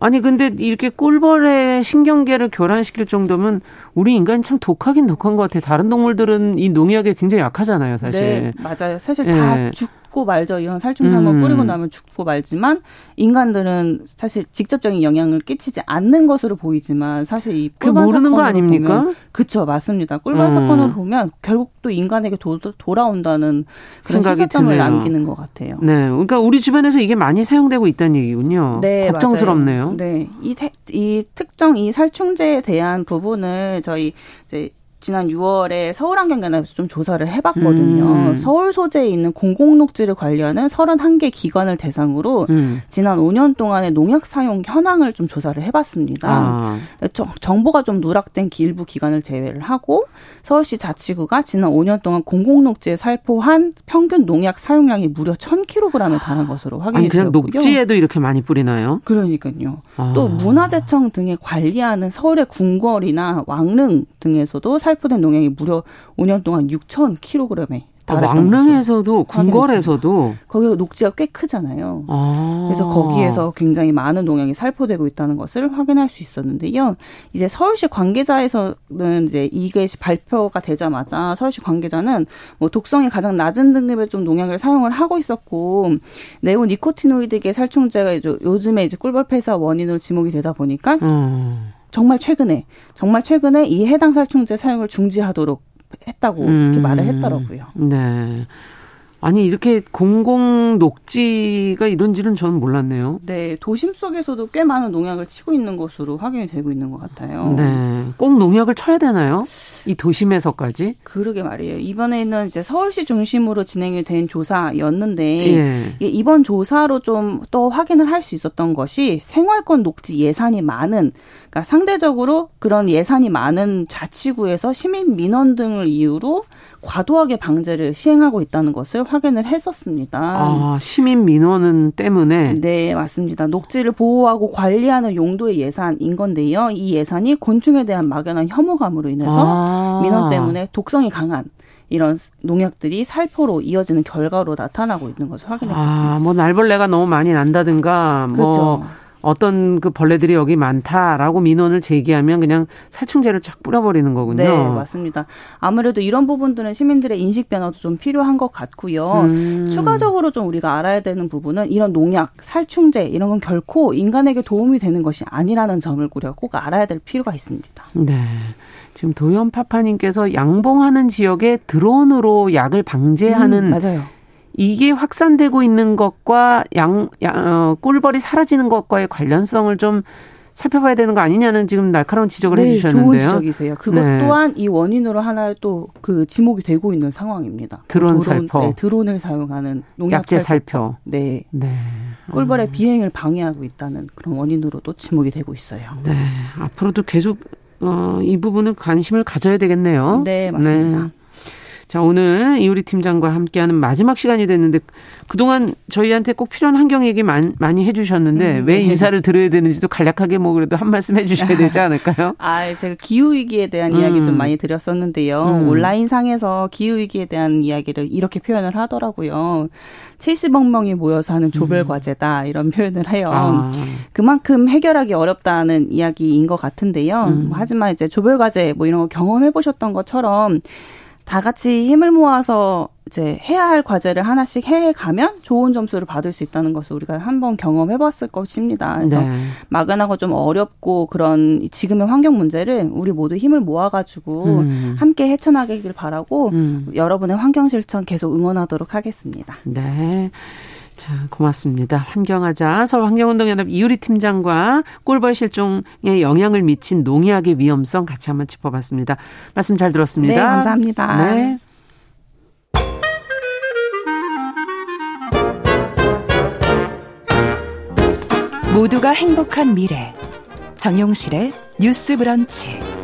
아니 근데 이렇게 꿀벌의 신경계를 교란시킬 정도면 우리 인간이 참 독하긴 독한 것 같아요. 다른 동물들은 이 농약에 굉장히 약하잖아요, 사실. 네, 맞아요. 사실 네. 다 죽. 죽고 말죠. 이런 살충제 한번 음. 뿌리고 나면 죽고 말지만 인간들은 사실 직접적인 영향을 끼치지 않는 것으로 보이지만 사실 이 꿀벌 모르는 거 아닙니까? 그렇죠, 맞습니다. 꿀벌 음. 사건으로 보면 결국 또 인간에게 도, 돌아온다는 그런 시사점을 남기는 것 같아요. 네, 그러니까 우리 주변에서 이게 많이 사용되고 있다는 얘기군요. 네, 걱정스럽네요. 맞아요. 네, 이, 이 특정 이 살충제에 대한 부분을 저희 이제 지난 6월에 서울환경연합에서 좀 조사를 해봤거든요. 음. 서울 소재에 있는 공공녹지를 관리하는 31개 기관을 대상으로 음. 지난 5년 동안의 농약 사용 현황을 좀 조사를 해봤습니다. 아. 정보가 좀 누락된 일부 기관을 제외를 하고 서울시 자치구가 지난 5년 동안 공공녹지에 살포한 평균 농약 사용량이 무려 1,000kg에 달한 것으로 확인이 아니, 그냥 되었고요. 녹지에도 이렇게 많이 뿌리나요? 그러니까요. 아. 또 문화재청 등에 관리하는 서울의 궁궐이나 왕릉 등에서도 살포된 농약이 무려 5년 동안 6,000kg에 아, 왕릉에서도 궁궐에서도 거기가 녹지가 꽤 크잖아요. 아. 그래서 거기에서 굉장히 많은 농약이 살포되고 있다는 것을 확인할 수 있었는데요. 이제 서울시 관계자에서는 이제 이게 발표가 되자마자 서울시 관계자는 뭐 독성이 가장 낮은 등급의 좀 농약을 사용을 하고 있었고 네오니코티노이드계 살충제가 이제 요즘에 이제 꿀벌 폐사 원인으로 지목이 되다 보니까 음. 정말 최근에 정말 최근에 이 해당 살충제 사용을 중지하도록 했다고 음. 이렇게 말을 했더라고요. 네. 아니 이렇게 공공 녹지가 이런지는 저는 몰랐네요. 네, 도심 속에서도 꽤 많은 농약을 치고 있는 것으로 확인이 되고 있는 것 같아요. 네, 꼭 농약을 쳐야 되나요? 이 도심에서까지? 그러게 말이에요. 이번에는 이제 서울시 중심으로 진행이 된 조사였는데 예. 이번 조사로 좀 또 확인을 할 수 있었던 것이 생활권 녹지 예산이 많은 그러니까 상대적으로 그런 예산이 많은 자치구에서 시민 민원 등을 이유로 과도하게 방제를 시행하고 있다는 것을 확인을 했었습니다. 아, 시민 민원은 때문에? 네, 맞습니다. 녹지를 보호하고 관리하는 용도의 예산인 건데요. 이 예산이 곤충에 대한 막연한 혐오감으로 인해서 아. 민원 때문에 독성이 강한 이런 농약들이 살포로 이어지는 결과로 나타나고 있는 것을 확인했습니다. 아, 뭐 날벌레가 너무 많이 난다든가 뭐 그렇죠. 어떤 그 벌레들이 여기 많다라고 민원을 제기하면 그냥 살충제를 쫙 뿌려버리는 거군요. 네, 맞습니다. 아무래도 이런 부분들은 시민들의 인식 변화도 좀 필요한 것 같고요. 음. 추가적으로 좀 우리가 알아야 되는 부분은 이런 농약, 살충제 이런 건 결코 인간에게 도움이 되는 것이 아니라는 점을 우리가 꼭 알아야 될 필요가 있습니다. 네. 지금 도현 파파님께서 양봉하는 지역에 드론으로 약을 방제하는 음, 맞아요. 이게 확산되고 있는 것과 양, 양 어, 꿀벌이 사라지는 것과의 관련성을 좀 살펴봐야 되는 거 아니냐는 지금 날카로운 지적을 네, 해주셨는데요. 좋은 지적이세요. 그것 네. 또한 이 원인으로 하나의 또그 지목이 되고 있는 상황입니다. 드론, 드론 살포, 네, 드론을 사용하는 농약제 살포. 네, 네. 꿀벌의 음. 비행을 방해하고 있다는 그런 원인으로도 지목이 되고 있어요. 네, 앞으로도 계속 어, 이 부분은 관심을 가져야 되겠네요. 네, 맞습니다. 네. 자, 오늘 이우리 팀장과 함께하는 마지막 시간이 됐는데 그동안 저희한테 꼭 필요한 환경 얘기 많이, 많이 해주셨는데 음, 왜 네. 인사를 드려야 되는지도 간략하게 뭐 그래도 한 말씀 해주셔야 되지 않을까요? <laughs> 아, 제가 기후위기에 대한 음. 이야기 좀 많이 드렸었는데요. 음. 온라인상에서 기후위기에 대한 이야기를 이렇게 표현을 하더라고요. 70억 명이 모여서 하는 조별 음. 과제다 이런 <laughs> 표현을 해요. 아. 그만큼 해결하기 어렵다는 이야기인 것 같은데요. 음. 하지만 이제 조별 과제 뭐 이런 거 경험해 보셨던 것처럼 다 같이 힘을 모아서 이제 해야 할 과제를 하나씩 해 가면 좋은 점수를 받을 수 있다는 것을 우리가 한번 경험해 봤을 것입니다. 그래서 네. 막연하고 좀 어렵고 그런 지금의 환경 문제를 우리 모두 힘을 모아 가지고 음. 함께 헤쳐나가길 바라고 음. 여러분의 환경 실천 계속 응원하도록 하겠습니다. 네. 자, 고맙습니다. 환경하자 서울 환경운동연합 이유리 팀장과 꿀벌 실종에 영향을 미친 농약의 위험성 같이 한번 짚어봤습니다. 말씀 잘 들었습니다. 네, 감사합니다. 네. 모두가 행복한 미래 정용실의 뉴스 브런치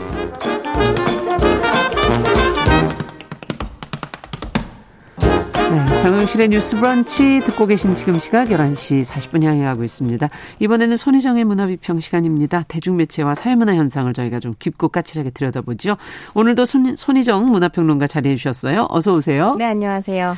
네, 정용실의 뉴스 브런치 듣고 계신 지금 시각 11시 40분 향해 가고 있습니다. 이번에는 손희정의 문화비평 시간입니다. 대중매체와 사회문화 현상을 저희가 좀 깊고 까칠하게 들여다보죠. 오늘도 손, 손희정 문화평론가 자리해 주셨어요. 어서 오세요. 네, 안녕하세요.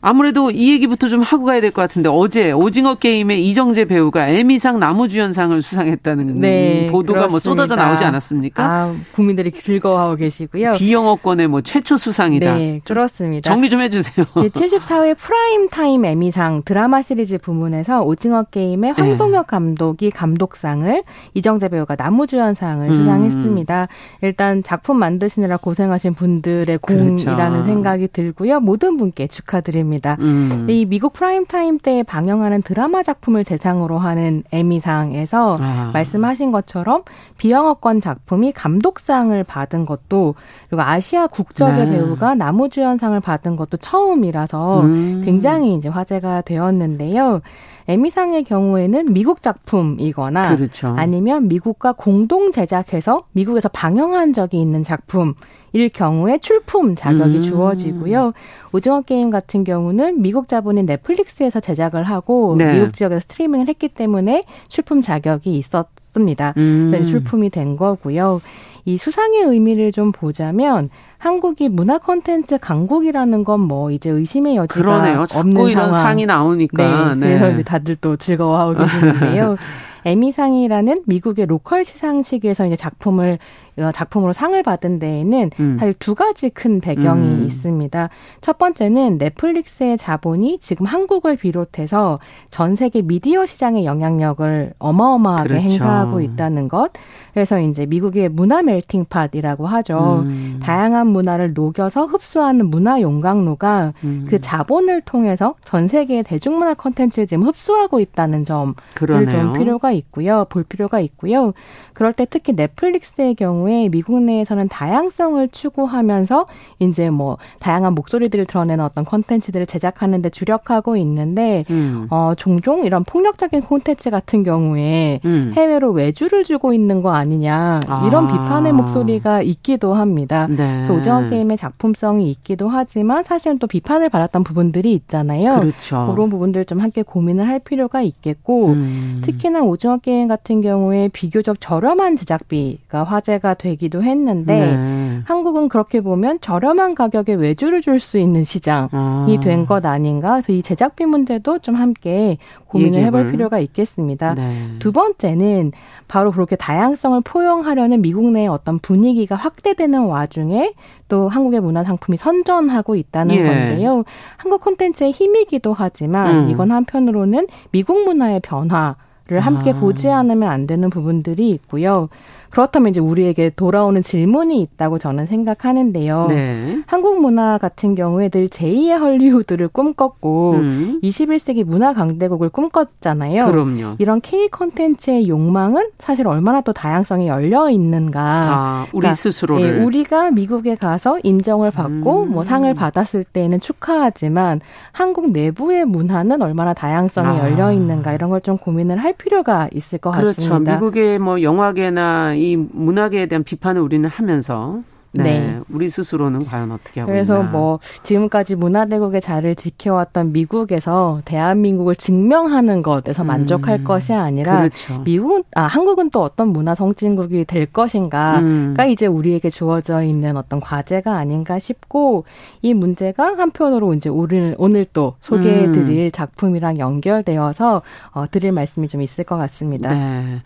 아무래도 이 얘기부터 좀 하고 가야 될 것 같은데 어제 오징어 게임의 이정재 배우가 에미상 나무주연상을 수상했다는 네, 보도가 그렇습니다. 뭐 쏟아져 나오지 않았습니까? 아, 국민들이 즐거워하고 계시고요. 비영어권의 뭐 최초 수상이다. 네, 그렇습니다. 정리 좀 해주세요. <laughs> 네, 74회 프라임 타임 에미상 드라마 시리즈 부문에서 오징어 게임의 네. 황동혁 감독이 감독상을 이정재 배우가 남우주연상을 음. 수상했습니다. 일단 작품 만드시느라 고생하신 분들의 공이라는 그렇죠. 생각이 들고요. 모든 분께 축하드립니다. 있습니다. 음. 이 미국 프라임 타임 때 방영하는 드라마 작품을 대상으로 하는 에미상에서 아. 말씀하신 것처럼 비영어권 작품이 감독상을 받은 것도 그리고 아시아 국적의 네. 배우가 나무주연상을 받은 것도 처음이라서 음. 굉장히 이제 화제가 되었는데요. 에미상의 경우에는 미국 작품이거나 그렇죠. 아니면 미국과 공동 제작해서 미국에서 방영한 적이 있는 작품 일 경우에 출품 자격이 음. 주어지고요. 오징어 게임 같은 경우는 미국 자본인 넷플릭스에서 제작을 하고 네. 미국 지역에서 스트리밍을 했기 때문에 출품 자격이 있었습니다. 음. 출품이 된 거고요. 이 수상의 의미를 좀 보자면 한국이 문화 콘텐츠 강국이라는 건 뭐 이제 의심의 여지가 그러네요. 없는 상황. 상이 나오니까. 네. 그래서 네. 이제 다들 또 즐거워하고 계시는데요. <laughs> 에미상이라는 미국의 로컬 시상식에서 이제 작품을 어, 작품으로 상을 받은 데에는 음. 사실 두 가지 큰 배경이 음. 있습니다. 첫 번째는 넷플릭스의 자본이 지금 한국을 비롯해서 전 세계 미디어 시장의 영향력을 어마어마하게 그렇죠. 행사하고 있다는 것. 그래서 이제 미국의 문화 멜팅 팟이라고 하죠. 음. 다양한 문화를 녹여서 흡수하는 문화 용광로가 음. 그 자본을 통해서 전 세계의 대중문화 콘텐츠를 지금 흡수하고 있다는 점을 그러네요. 좀 필요가 있고요. 볼 필요가 있고요. 그럴 때 특히 넷플릭스의 경우 에 미국 내에서는 다양성을 추구하면서 이제 뭐 다양한 목소리들을 드러내는 어떤 콘텐츠들을 제작하는 데 주력하고 있는데 음. 어 종종 이런 폭력적인 콘텐츠 같은 경우에 음. 해외로 외주를 주고 있는 거 아니냐 이런 아. 비판의 목소리가 있기도 합니다. 네. 그래서 오징어 게임의 작품성이 있기도 하지만 사실은 또 비판을 받았던 부분들이 있잖아요. 그렇죠. 그런 부분들 좀 함께 고민을 할 필요가 있겠고 음. 특히나 오징어 게임 같은 경우에 비교적 저렴한 제작비가 화제가 되기도 했는데 네. 한국은 그렇게 보면 저렴한 가격에 외주를 줄 수 있는 시장이 아. 된것 아닌가. 그래서 이 제작비 문제도 좀 함께 고민을 해볼 필요가 있겠습니다. 네. 두 번째는 바로 그렇게 다양성을 포용하려는 미국 내의 어떤 분위기가 확대되는 와중에 또 한국의 문화 상품이 선전하고 있다는 예. 건데요. 한국 콘텐츠의 힘이기도 하지만 음. 이건 한편으로는 미국 문화의 변화 를 함께 아. 보지 않으면 안 되는 부분들이 있고요. 그렇다면 이제 우리에게 돌아오는 질문이 있다고 저는 생각하는데요. 네. 한국 문화 같은 경우에 늘 제2의 헐리우드를 꿈꿨고 음. 21세기 문화 강대국을 꿈꿨잖아요. 그럼요. 이런 K 콘텐츠의 욕망은 사실 얼마나 또 다양성이 열려 있는가. 아, 우리 그러니까, 스스로를 예, 우리가 미국에 가서 인정을 받고 음. 뭐 상을 받았을 때에는 축하하지만 한국 내부의 문화는 얼마나 다양성이 아. 열려 있는가 이런 걸 좀 고민을 할 필요가 있을 것 그렇죠. 같습니다. 미국의 뭐 영화계나 이 문학에 대한 비판을 우리는 하면서 네. 네. 우리 스스로는 과연 어떻게 하고 그래서 있나. 뭐 지금까지 문화대국의 자리를 지켜왔던 미국에서 대한민국을 증명하는 것에서 음. 만족할 것이 아니라 그렇죠. 미국 아 한국은 또 어떤 문화 성진국이 될 것인가가 음. 이제 우리에게 주어져 있는 어떤 과제가 아닌가 싶고 이 문제가 한편으로 이제 오늘 오늘 또 소개해드릴 음. 작품이랑 연결되어서 어, 드릴 말씀이 좀 있을 것 같습니다. 네.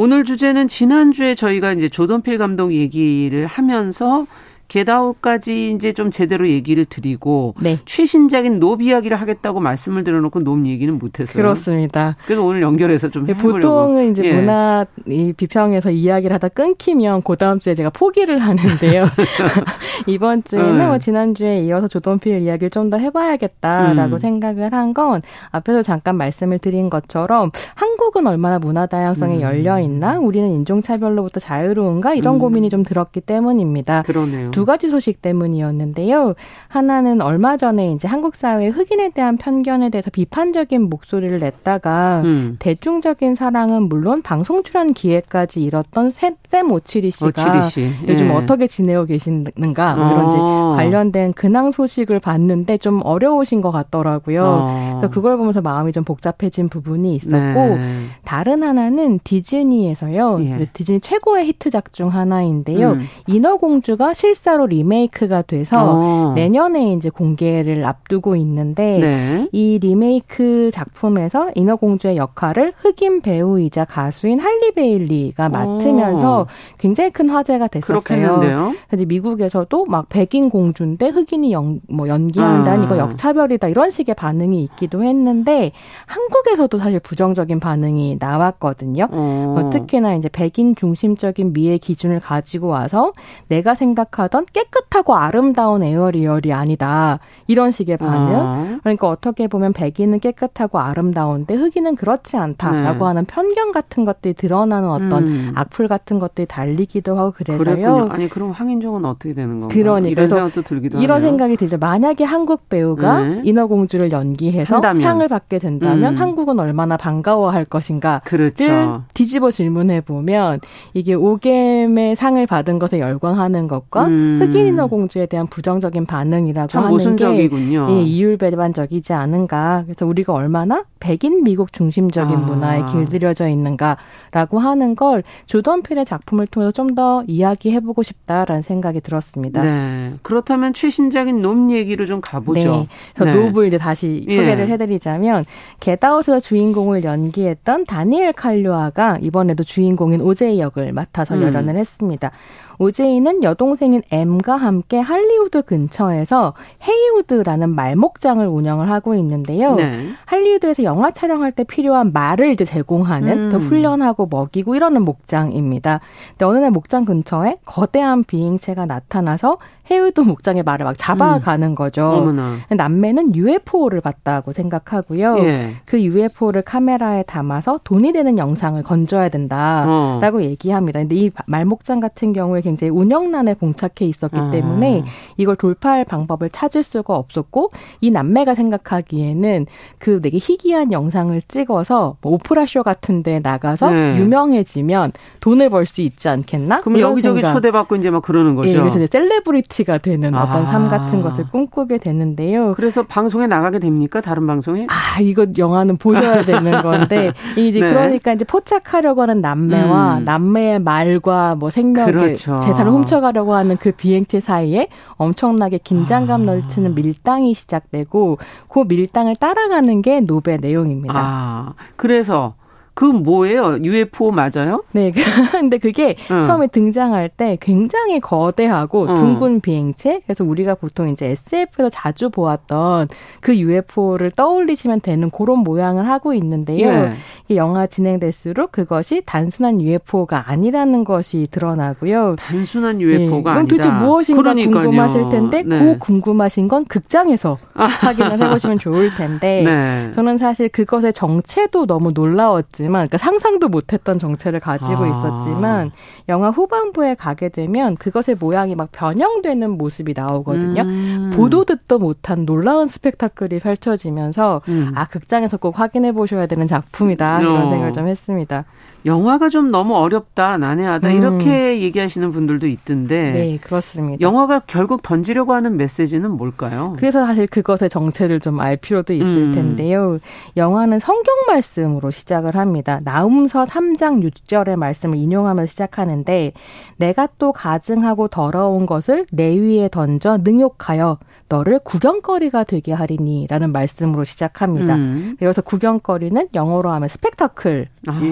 오늘 주제는 지난주에 저희가 이제 조던 필 감독 얘기를 하면서 겟 아웃까지 이제 좀 제대로 얘기를 드리고 네. 최신작인 놉 이야기를 하겠다고 말씀을 드려놓고 놉 얘기는 못했어요. 그렇습니다. 그래서 오늘 연결해서 좀 해보려고. 보통은 이제 예. 문화 이 비평에서 이야기를 하다 끊기면 그 다음 주에 제가 포기를 <laughs> 하는데요. <laughs> 이번 주에는 네. 뭐 지난 주에 이어서 조던필 이야기를 좀 더 해봐야겠다라고 음. 생각을 한 건 앞에서 잠깐 말씀을 드린 것처럼 한국은 얼마나 문화 다양성에 음. 열려 있나, 우리는 인종 차별로부터 자유로운가 이런 음. 고민이 좀 들었기 때문입니다. 그러네요. 두 가지 소식 때문이었는데요. 하나는 얼마 전에 이제 한국 사회 흑인에 대한 편견에 대해서 비판적인 목소리를 냈다가 음. 대중적인 사랑은 물론 방송 출연 기회까지 잃었던 샘, 샘 오치리 씨가 오치리 씨. 요즘 예. 어떻게 지내고 계시는가 뭐 어. 관련된 근황 소식을 봤는데 좀 어려우신 것 같더라고요. 어. 그래서 그걸 보면서 마음이 좀 복잡해진 부분이 있었고 네. 다른 하나는 디즈니에서요. 예. 디즈니 최고의 히트작 중 하나인데요. 음. 인어공주가 실사 로 리메이크가 돼서 어. 내년에 이제 공개를 앞두고 있는데 네. 이 리메이크 작품에서 인어공주의 역할을 흑인 배우이자 가수인 할리 베일리가 맡으면서 어. 굉장히 큰 화제가 됐었어요. 그렇겠는데요. 미국에서도 막 백인 공주인데 흑인이 연, 뭐 연기한다, 아. 이거 역차별이다 이런 식의 반응이 있기도 했는데 한국에서도 사실 부정적인 반응이 나왔거든요. 어. 뭐 특히나 이제 백인 중심적인 미의 기준을 가지고 와서 내가 생각하던 깨끗하고 아름다운 에어리얼이 아니다 이런 식의 반응. 어. 그러니까 어떻게 보면 백인은 깨끗하고 아름다운데 흑인은 그렇지 않다라고 네. 하는 편견 같은 것들이 드러나는 어떤 음. 악플 같은 것들이 달리기도 하고 그래서요. 그랬군요. 아니 그럼 황인종은 어떻게 되는 건가? 그러니 이런 생각도 들기도 이런 하네요. 생각이 들죠. 만약에 한국 배우가 네. 인어공주를 연기해서 한다면. 상을 받게 된다면 음. 한국은 얼마나 반가워할 것인가? 그렇죠. 뒤집어 질문해 보면 이게 오겜의 상을 받은 것에 열광하는 것과 음. 흑인 인어 공주에 대한 부정적인 반응이라고 하는 모순적이군요. 게 예, 이율 배반적이지 않은가? 그래서 우리가 얼마나 백인 미국 중심적인 아. 문화에 길들여져 있는가라고 하는 걸 조던필의 작품을 통해서 좀 더 이야기해보고 싶다라는 생각이 들었습니다. 네. 그렇다면 최신작인 놈 얘기로 좀 가보죠. 네. 그래서 네. 노블 이제 다시 예. 소개를 해드리자면 게다웃에서 주인공을 연기했던 다니엘 칼류아가 이번에도 주인공인 오제이 역을 맡아서 음. 열연을 했습니다. 오제이는 여동생인 M과 함께 할리우드 근처에서 헤이우드라는 말목장을 운영을 하고 있는데요. 네. 할리우드에서 영화 촬영할 때 필요한 말을 이제 제공하는 음. 훈련하고 먹이고 이러는 목장입니다. 근데 어느 날 목장 근처에 거대한 비행체가 나타나서 헤이우드 목장의 말을 막 잡아가는 음. 거죠. 어머나. 남매는 UFO를 봤다고 생각하고요. 예. 그 UFO를 카메라에 담아서 돈이 되는 영상을 건져야 된다라고 어. 얘기합니다. 근데 이 말목장 같은 경우에 굉장히 운영난에 봉착해 있었기 아. 때문에 이걸 돌파할 방법을 찾을 수가 없었고 이 남매가 생각하기에는 그 되게 희귀한 영상을 찍어서 뭐 오프라 쇼 같은 데 나가서 네. 유명해지면 돈을 벌 수 있지 않겠나? 그럼 여기저기 생각. 초대받고 이제 막 그러는 거죠. 예, 그래서 이제 셀레브리티 가 되는 아. 어떤 삶 같은 것을 꿈꾸게 되는데요. 그래서 방송에 나가게 됩니까? 다른 방송에? 아, 이거 영화는 보셔야 되는 건데 <laughs> 이제 네. 그러니까 이제 포착하려고 하는 남매와 음. 남매의 말과 뭐 생명 그렇죠. 재산을 훔쳐가려고 하는 그 비행체 사이에 엄청나게 긴장감 아. 넘치는 밀당이 시작되고 그 밀당을 따라가는 게 노베 내용입니다. 아, 그래서 그 뭐예요? UFO 맞아요? 네. <laughs> 근데 그게 어. 처음에 등장할 때 굉장히 거대하고 어. 둥근 비행체. 그래서 우리가 보통 이제 SF에서 자주 보았던 그 UFO를 떠올리시면 되는 그런 모양을 하고 있는데요. 네. 이 영화 진행될수록 그것이 단순한 UFO가 아니라는 것이 드러나고요. 단순한 UFO가 네. 아니다. 도대체 무엇인가 그러니까요. 궁금하실 텐데 네. 그 궁금하신 건 극장에서 <laughs> 확인을 해보시면 좋을 텐데 네. 저는 사실 그것의 정체도 너무 놀라웠지. 있었지만, 그러니까 상상도 못했던 정체를 가지고 아. 있었지만 영화 후반부에 가게 되면 그것의 모양이 막 변형되는 모습이 나오거든요. 음. 보도 듣도 못한 놀라운 스펙타클이 펼쳐지면서 음. 아 극장에서 꼭 확인해 보셔야 되는 작품이다 이런 어. 생각을 좀 했습니다. 영화가 좀 너무 어렵다, 난해하다 음. 이렇게 얘기하시는 분들도 있던데. 네, 그렇습니다. 영화가 결국 던지려고 하는 메시지는 뭘까요? 그래서 사실 그것의 정체를 좀 알 필요도 있을 음. 텐데요. 영화는 성경 말씀으로 시작을 합니다. 나훔서 3장 6절의 말씀을 인용하면서 시작하는데 내가 또 가증하고 더러운 것을 내 위에 던져 능욕하여 너를 구경거리가 되게 하리니라는 말씀으로 시작합니다. 음. 여기서 구경거리는 영어로 하면 spec spectacle일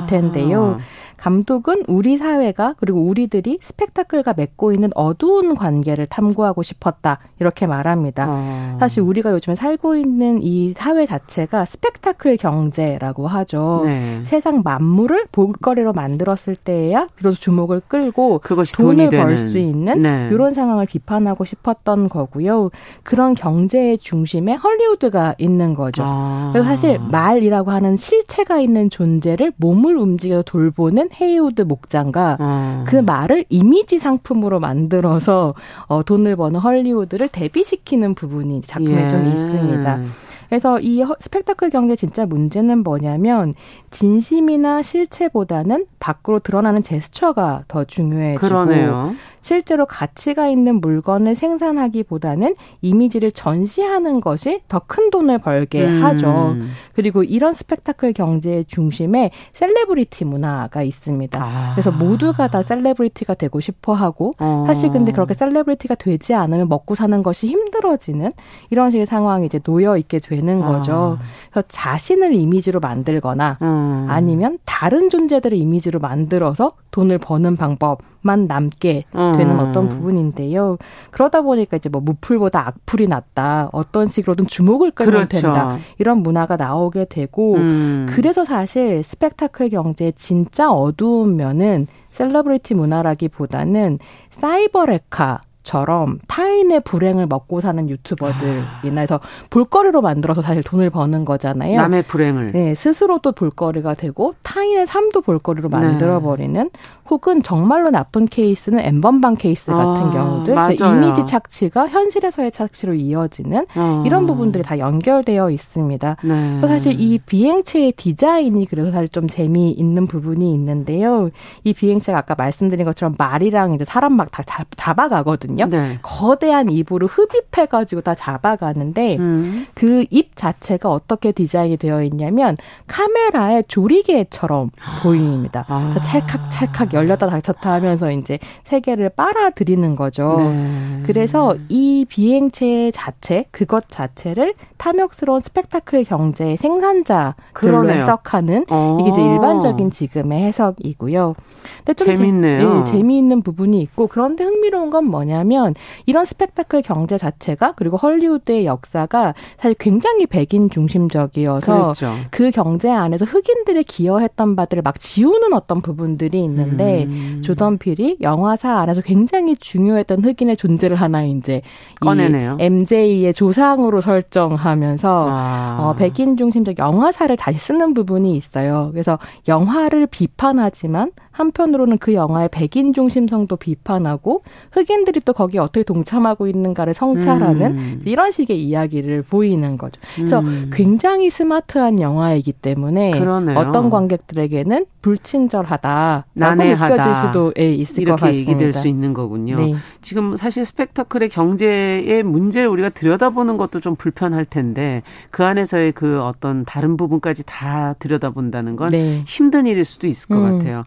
텐데요. 아. 감독은 우리 사회가 그리고 우리들이 스펙타클과 맺고 있는 어두운 관계를 탐구하고 싶었다. 이렇게 말합니다. 어. 사실 우리가 요즘에 살고 있는 이 사회 자체가 스펙타클 경제라고 하죠. 네. 세상 만물을 볼거리로 만들었을 때에야 비로소 주목을 끌고 돈을 벌 수 있는 네. 이런 상황을 비판하고 싶었던 거고요. 그런 경제의 중심에 헐리우드가 있는 거죠. 아. 그래서 사실 말이라고 하는 실체가 있는 존재를 몸을 움직여 돌보는 헤이우드 목장과 어. 그 말을 이미지 상품으로 만들어서 어, 돈을 버는 헐리우드를 대비시키는 부분이 작품에 예. 좀 있습니다. 그래서 이 스펙타클 경제 진짜 문제는 뭐냐면 진심이나 실체보다는 밖으로 드러나는 제스처가 더 중요해지고 그러네요. 실제로 가치가 있는 물건을 생산하기보다는 이미지를 전시하는 것이 더 큰 돈을 벌게 음. 하죠. 그리고 이런 스펙타클 경제의 중심에 셀레브리티 문화가 있습니다. 아. 그래서 모두가 다 celebrity가 되고 싶어 하고 어. 사실 근데 그렇게 celebrity가 되지 않으면 먹고 사는 것이 힘들어지는 이런 식의 상황이 이제 놓여 있게 되는 거죠. 아. 그래서 자신을 이미지로 만들거나 음. 아니면 다른 존재들을 이미지로 만들어서 돈을 버는 방법만 남게 되는 음. 어떤 부분인데요. 그러다 보니까 이제 뭐 무플보다 악플이 낫다. 어떤 식으로든 주목을 끌면 그렇죠. 된다. 이런 문화가 나오게 되고 음. 그래서 사실 스펙타클 경제의 진짜 어두운 면은 셀러브리티 문화라기보다는 사이버 렉카처럼 타인의 불행을 먹고 사는 유튜버들이나 해서 볼거리로 만들어서 사실 돈을 버는 거잖아요. 남의 불행을. 네, 스스로도 볼거리가 되고 타인의 삶도 볼거리로 만들어 버리는 네. 혹은 정말로 나쁜 케이스는 엠번방 케이스 같은 아, 경우들 이미지 착취가 현실에서의 착취로 이어지는 어. 이런 부분들이 다 연결되어 있습니다. 네. 사실 이 비행체의 디자인이 그래서 사실 좀 재미있는 부분이 있는데요. 이 비행체가 아까 말씀드린 것처럼 말이랑 이제 사람 막 다 잡아가거든요. 네. 거대한 입으로 흡입해가지고 다 잡아가는데 음. 그입 자체가 어떻게 디자인이 되어 있냐면 카메라의 조리개처럼 아. 보입니다. 아. 찰칵찰칵 열렸다 닫혔다 하면서 이제 세계를 빨아들이는 거죠. 네. 그래서 이 비행체 자체, 그것 자체를 탐욕스러운 스펙타클 경제의 생산자들로 해석하는 어. 이게 이제 일반적인 지금의 해석이고요. 근데 좀 재밌네요. 재, 네, 재미있는 부분이 있고 그런데 흥미로운 건 뭐냐면 이런 스펙타클 경제 자체가 그리고 헐리우드의 역사가 사실 굉장히 백인 중심적이어서 그랬죠. 그 경제 안에서 흑인들이 기여했던 바들을 막 지우는 어떤 부분들이 있는데 음. 조던 필이 영화사 안에서 굉장히 중요했던 흑인의 존재를 하나 이제 꺼내네요. MJ의 조상으로 설정하면서 아. 어, 백인 중심적 영화사를 다시 쓰는 부분이 있어요. 그래서 영화를 비판하지만 한편으로는 그 영화의 백인 중심성도 비판하고 흑인들이 또 거기에 어떻게 동참하고 있는가를 성찰하는 음. 이런 식의 이야기를 보이는 거죠. 그래서 음. 굉장히 스마트한 영화이기 때문에 그러네요. 어떤 관객들에게는 불친절하다라고 느껴질 수도 예, 있을 것 같습니다. 이렇게 얘기될 수 있는 거군요. 네. 지금 사실 스펙타클의 경제의 문제를 우리가 들여다보는 것도 좀 불편할 텐데 그 안에서의 그 어떤 다른 부분까지 다 들여다본다는 건 네. 힘든 일일 수도 있을 것 음. 같아요.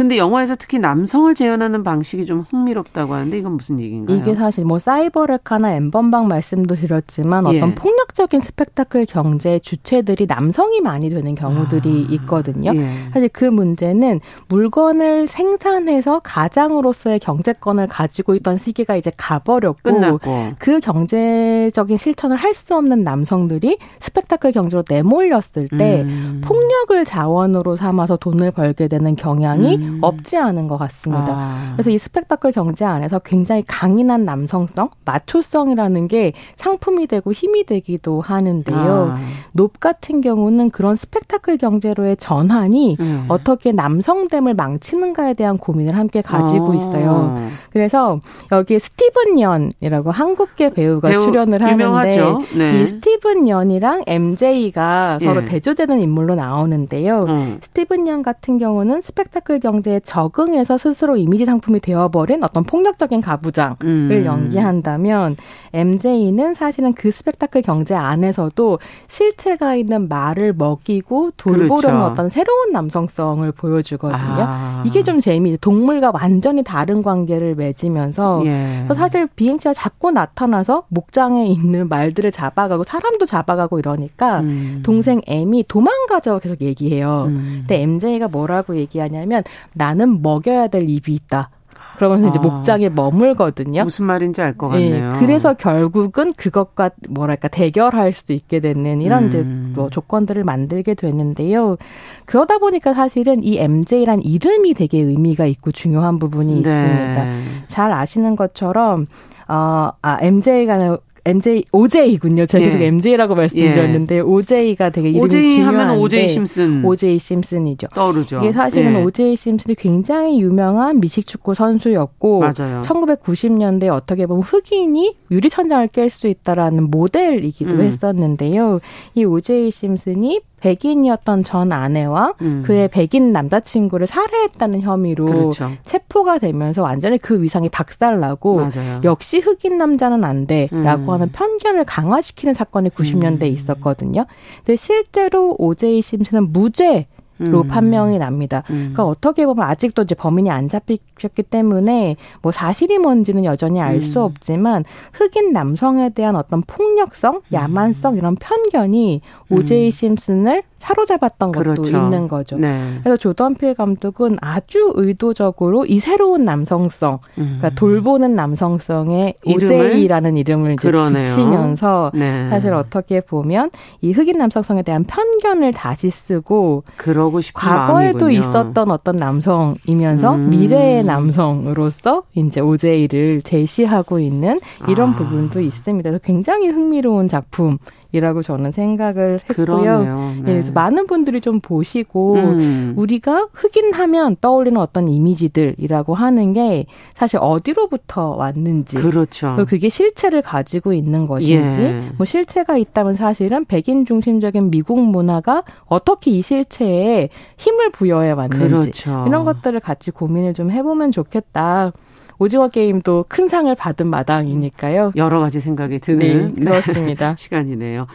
근데 영화에서 특히 남성을 재현하는 방식이 좀 흥미롭다고 하는데 이건 무슨 얘기인가요? 이게 사실 뭐 사이버레카나 엠번방 말씀도 드렸지만 예. 어떤 폭력적인 스펙타클 경제 주체들이 남성이 많이 되는 경우들이 아. 있거든요. 예. 사실 그 문제는 물건을 생산해서 가장으로서의 경제권을 가지고 있던 시기가 이제 가버렸고 끝났고. 그 경제적인 실천을 할 수 없는 남성들이 스펙타클 경제로 내몰렸을 때 음. 폭력을 자원으로 삼아서 돈을 벌게 되는 경향이 음. 없지 않은 것 같습니다. 아. 그래서 이 스펙타클 경제 안에서 굉장히 강인한 남성성, 마초성이라는 게 상품이 되고 힘이 되기도 하는데요. 아. 높 같은 경우는 그런 스펙타클 경제로의 전환이 음. 어떻게 남성됨을 망치는가에 대한 고민을 함께 가지고 아. 있어요. 그래서 여기에 스티븐 연이라고 한국계 배우가 배우 출연을 하는데 네. 이 스티븐 연이랑 MJ가 서로 예. 대조되는 인물로 나오는데요. 음. 스티븐 연 같은 경우는 스펙타클 경제 경제에 적응해서 스스로 이미지 상품이 되어버린 어떤 폭력적인 가부장을 음. 연기한다면 MJ는 사실은 그 스펙타클 경제 안에서도 실체가 있는 말을 먹이고 돌보려는 그렇죠. 어떤 새로운 남성성을 보여주거든요. 아. 이게 좀 재미있어요. 동물과 완전히 다른 관계를 맺으면서 예. 사실 비행체가 자꾸 나타나서 목장에 있는 말들을 잡아가고 사람도 잡아가고 이러니까 음. 동생 M이 도망가자고 계속 얘기해요. 음. 근데 MJ가 뭐라고 얘기하냐면 나는 먹여야 될 입이 있다. 그러면서 아. 이제 목장에 머물거든요. 무슨 말인지 알 것 같네요. 네, 그래서 결국은 그것과 뭐랄까 대결할 수 있게 되는 이런 음. 이제 뭐 조건들을 만들게 되는데요. 그러다 보니까 사실은 이 MJ란 이름이 되게 의미가 있고 중요한 부분이 네. 있습니다. 잘 아시는 것처럼 어, 아, MJ가 MJ OJ군요. 제가 계속 예. MJ라고 말씀드렸는데 예. OJ가 되게 이름이 OJ 중요한데 하면 OJ 심슨. OJ 심슨이죠. 떠오르죠. 이게 사실은 예. OJ 심슨이 굉장히 유명한 미식 축구 선수였고 맞아요. 1990년대 어떻게 보면 흑인이 유리천장을 깰 수 있다라는 모델이기도 음. 했었는데요. 이 OJ 심슨이 백인이었던 전 아내와 음. 그의 백인 남자친구를 살해했다는 혐의로 그렇죠. 체포가 되면서 완전히 그 위상이 박살나고 맞아요. 역시 흑인 남자는 안 돼라고 음. 하는 편견을 강화시키는 사건이 90년대에 음. 있었거든요. 근데 실제로 오제이 심슨은 무죄 로 음. 판명이 납니다. 음. 그러니까 어떻게 보면 아직도 이제 범인이 안 잡히셨기 때문에 뭐 사실이 뭔지는 여전히 알수 음. 없지만 흑인 남성에 대한 어떤 폭력성, 야만성 이런 편견이 오제이 심슨을 사로잡았던 것도 그렇죠. 있는 거죠. 네. 그래서 조던필 감독은 아주 의도적으로 이 새로운 남성성, 음. 그러니까 돌보는 남성성에 오제이라는 이름을 이제 붙이면서 네. 사실 어떻게 보면 이 흑인 남성성에 대한 편견을 다시 쓰고 그러 고 싶은 과거에도 마음이군요. 있었던 어떤 남성이면서 음. 미래의 남성으로서 이제 오제이를 제시하고 있는 이런 아. 부분도 있습니다. 그래서 굉장히 흥미로운 작품. 이라고 저는 생각을 했고요. 네. 네. 그래서 많은 분들이 좀 보시고 음. 우리가 흑인 하면 떠올리는 어떤 이미지들이라고 하는 게 사실 어디로부터 왔는지 그렇죠. 그게 실체를 가지고 있는 것인지 예. 뭐 실체가 있다면 사실은 백인 중심적인 미국 문화가 어떻게 이 실체에 힘을 부여해 왔는지 그렇죠. 이런 것들을 같이 고민을 좀 해보면 좋겠다. 오징어 게임도 큰 상을 받은 마당이니까요. 여러 가지 생각이 드는 네, 그렇습니다. <laughs> 시간이네요.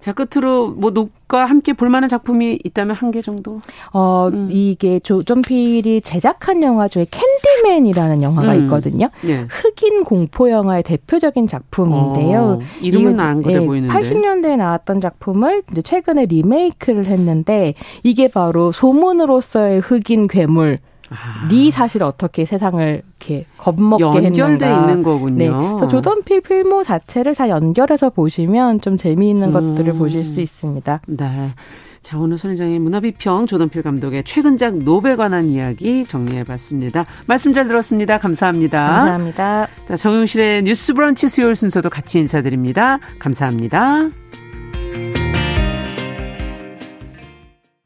자, 끝으로 뭐 녹과 함께 볼 만한 작품이 있다면 한 개 정도? 어, 음. 이게 조존필이 제작한 영화 중에 캔디맨이라는 영화가 음. 있거든요. 네. 흑인 공포 영화의 대표적인 작품인데요. 어, 이름은 안 그래 예, 보이는데. 80년대에 나왔던 작품을 이제 최근에 리메이크를 했는데 이게 바로 소문으로서의 흑인 괴물 리 사실 어떻게 세상을 이렇게 겁먹게 연결돼 했는가. 있는 거군요. 네. 그래서 조던필 필모 자체를 다 연결해서 보시면 좀 재미있는 음. 것들을 보실 수 있습니다. 네. 자, 오늘 손희정의 문화비평 조던필 감독의 최근작 노벨 관한 이야기 정리해봤습니다. 말씀 잘 들었습니다. 감사합니다. 감사합니다. 자, 정용실의 뉴스 브런치 수요일 순서도 같이 인사드립니다. 감사합니다.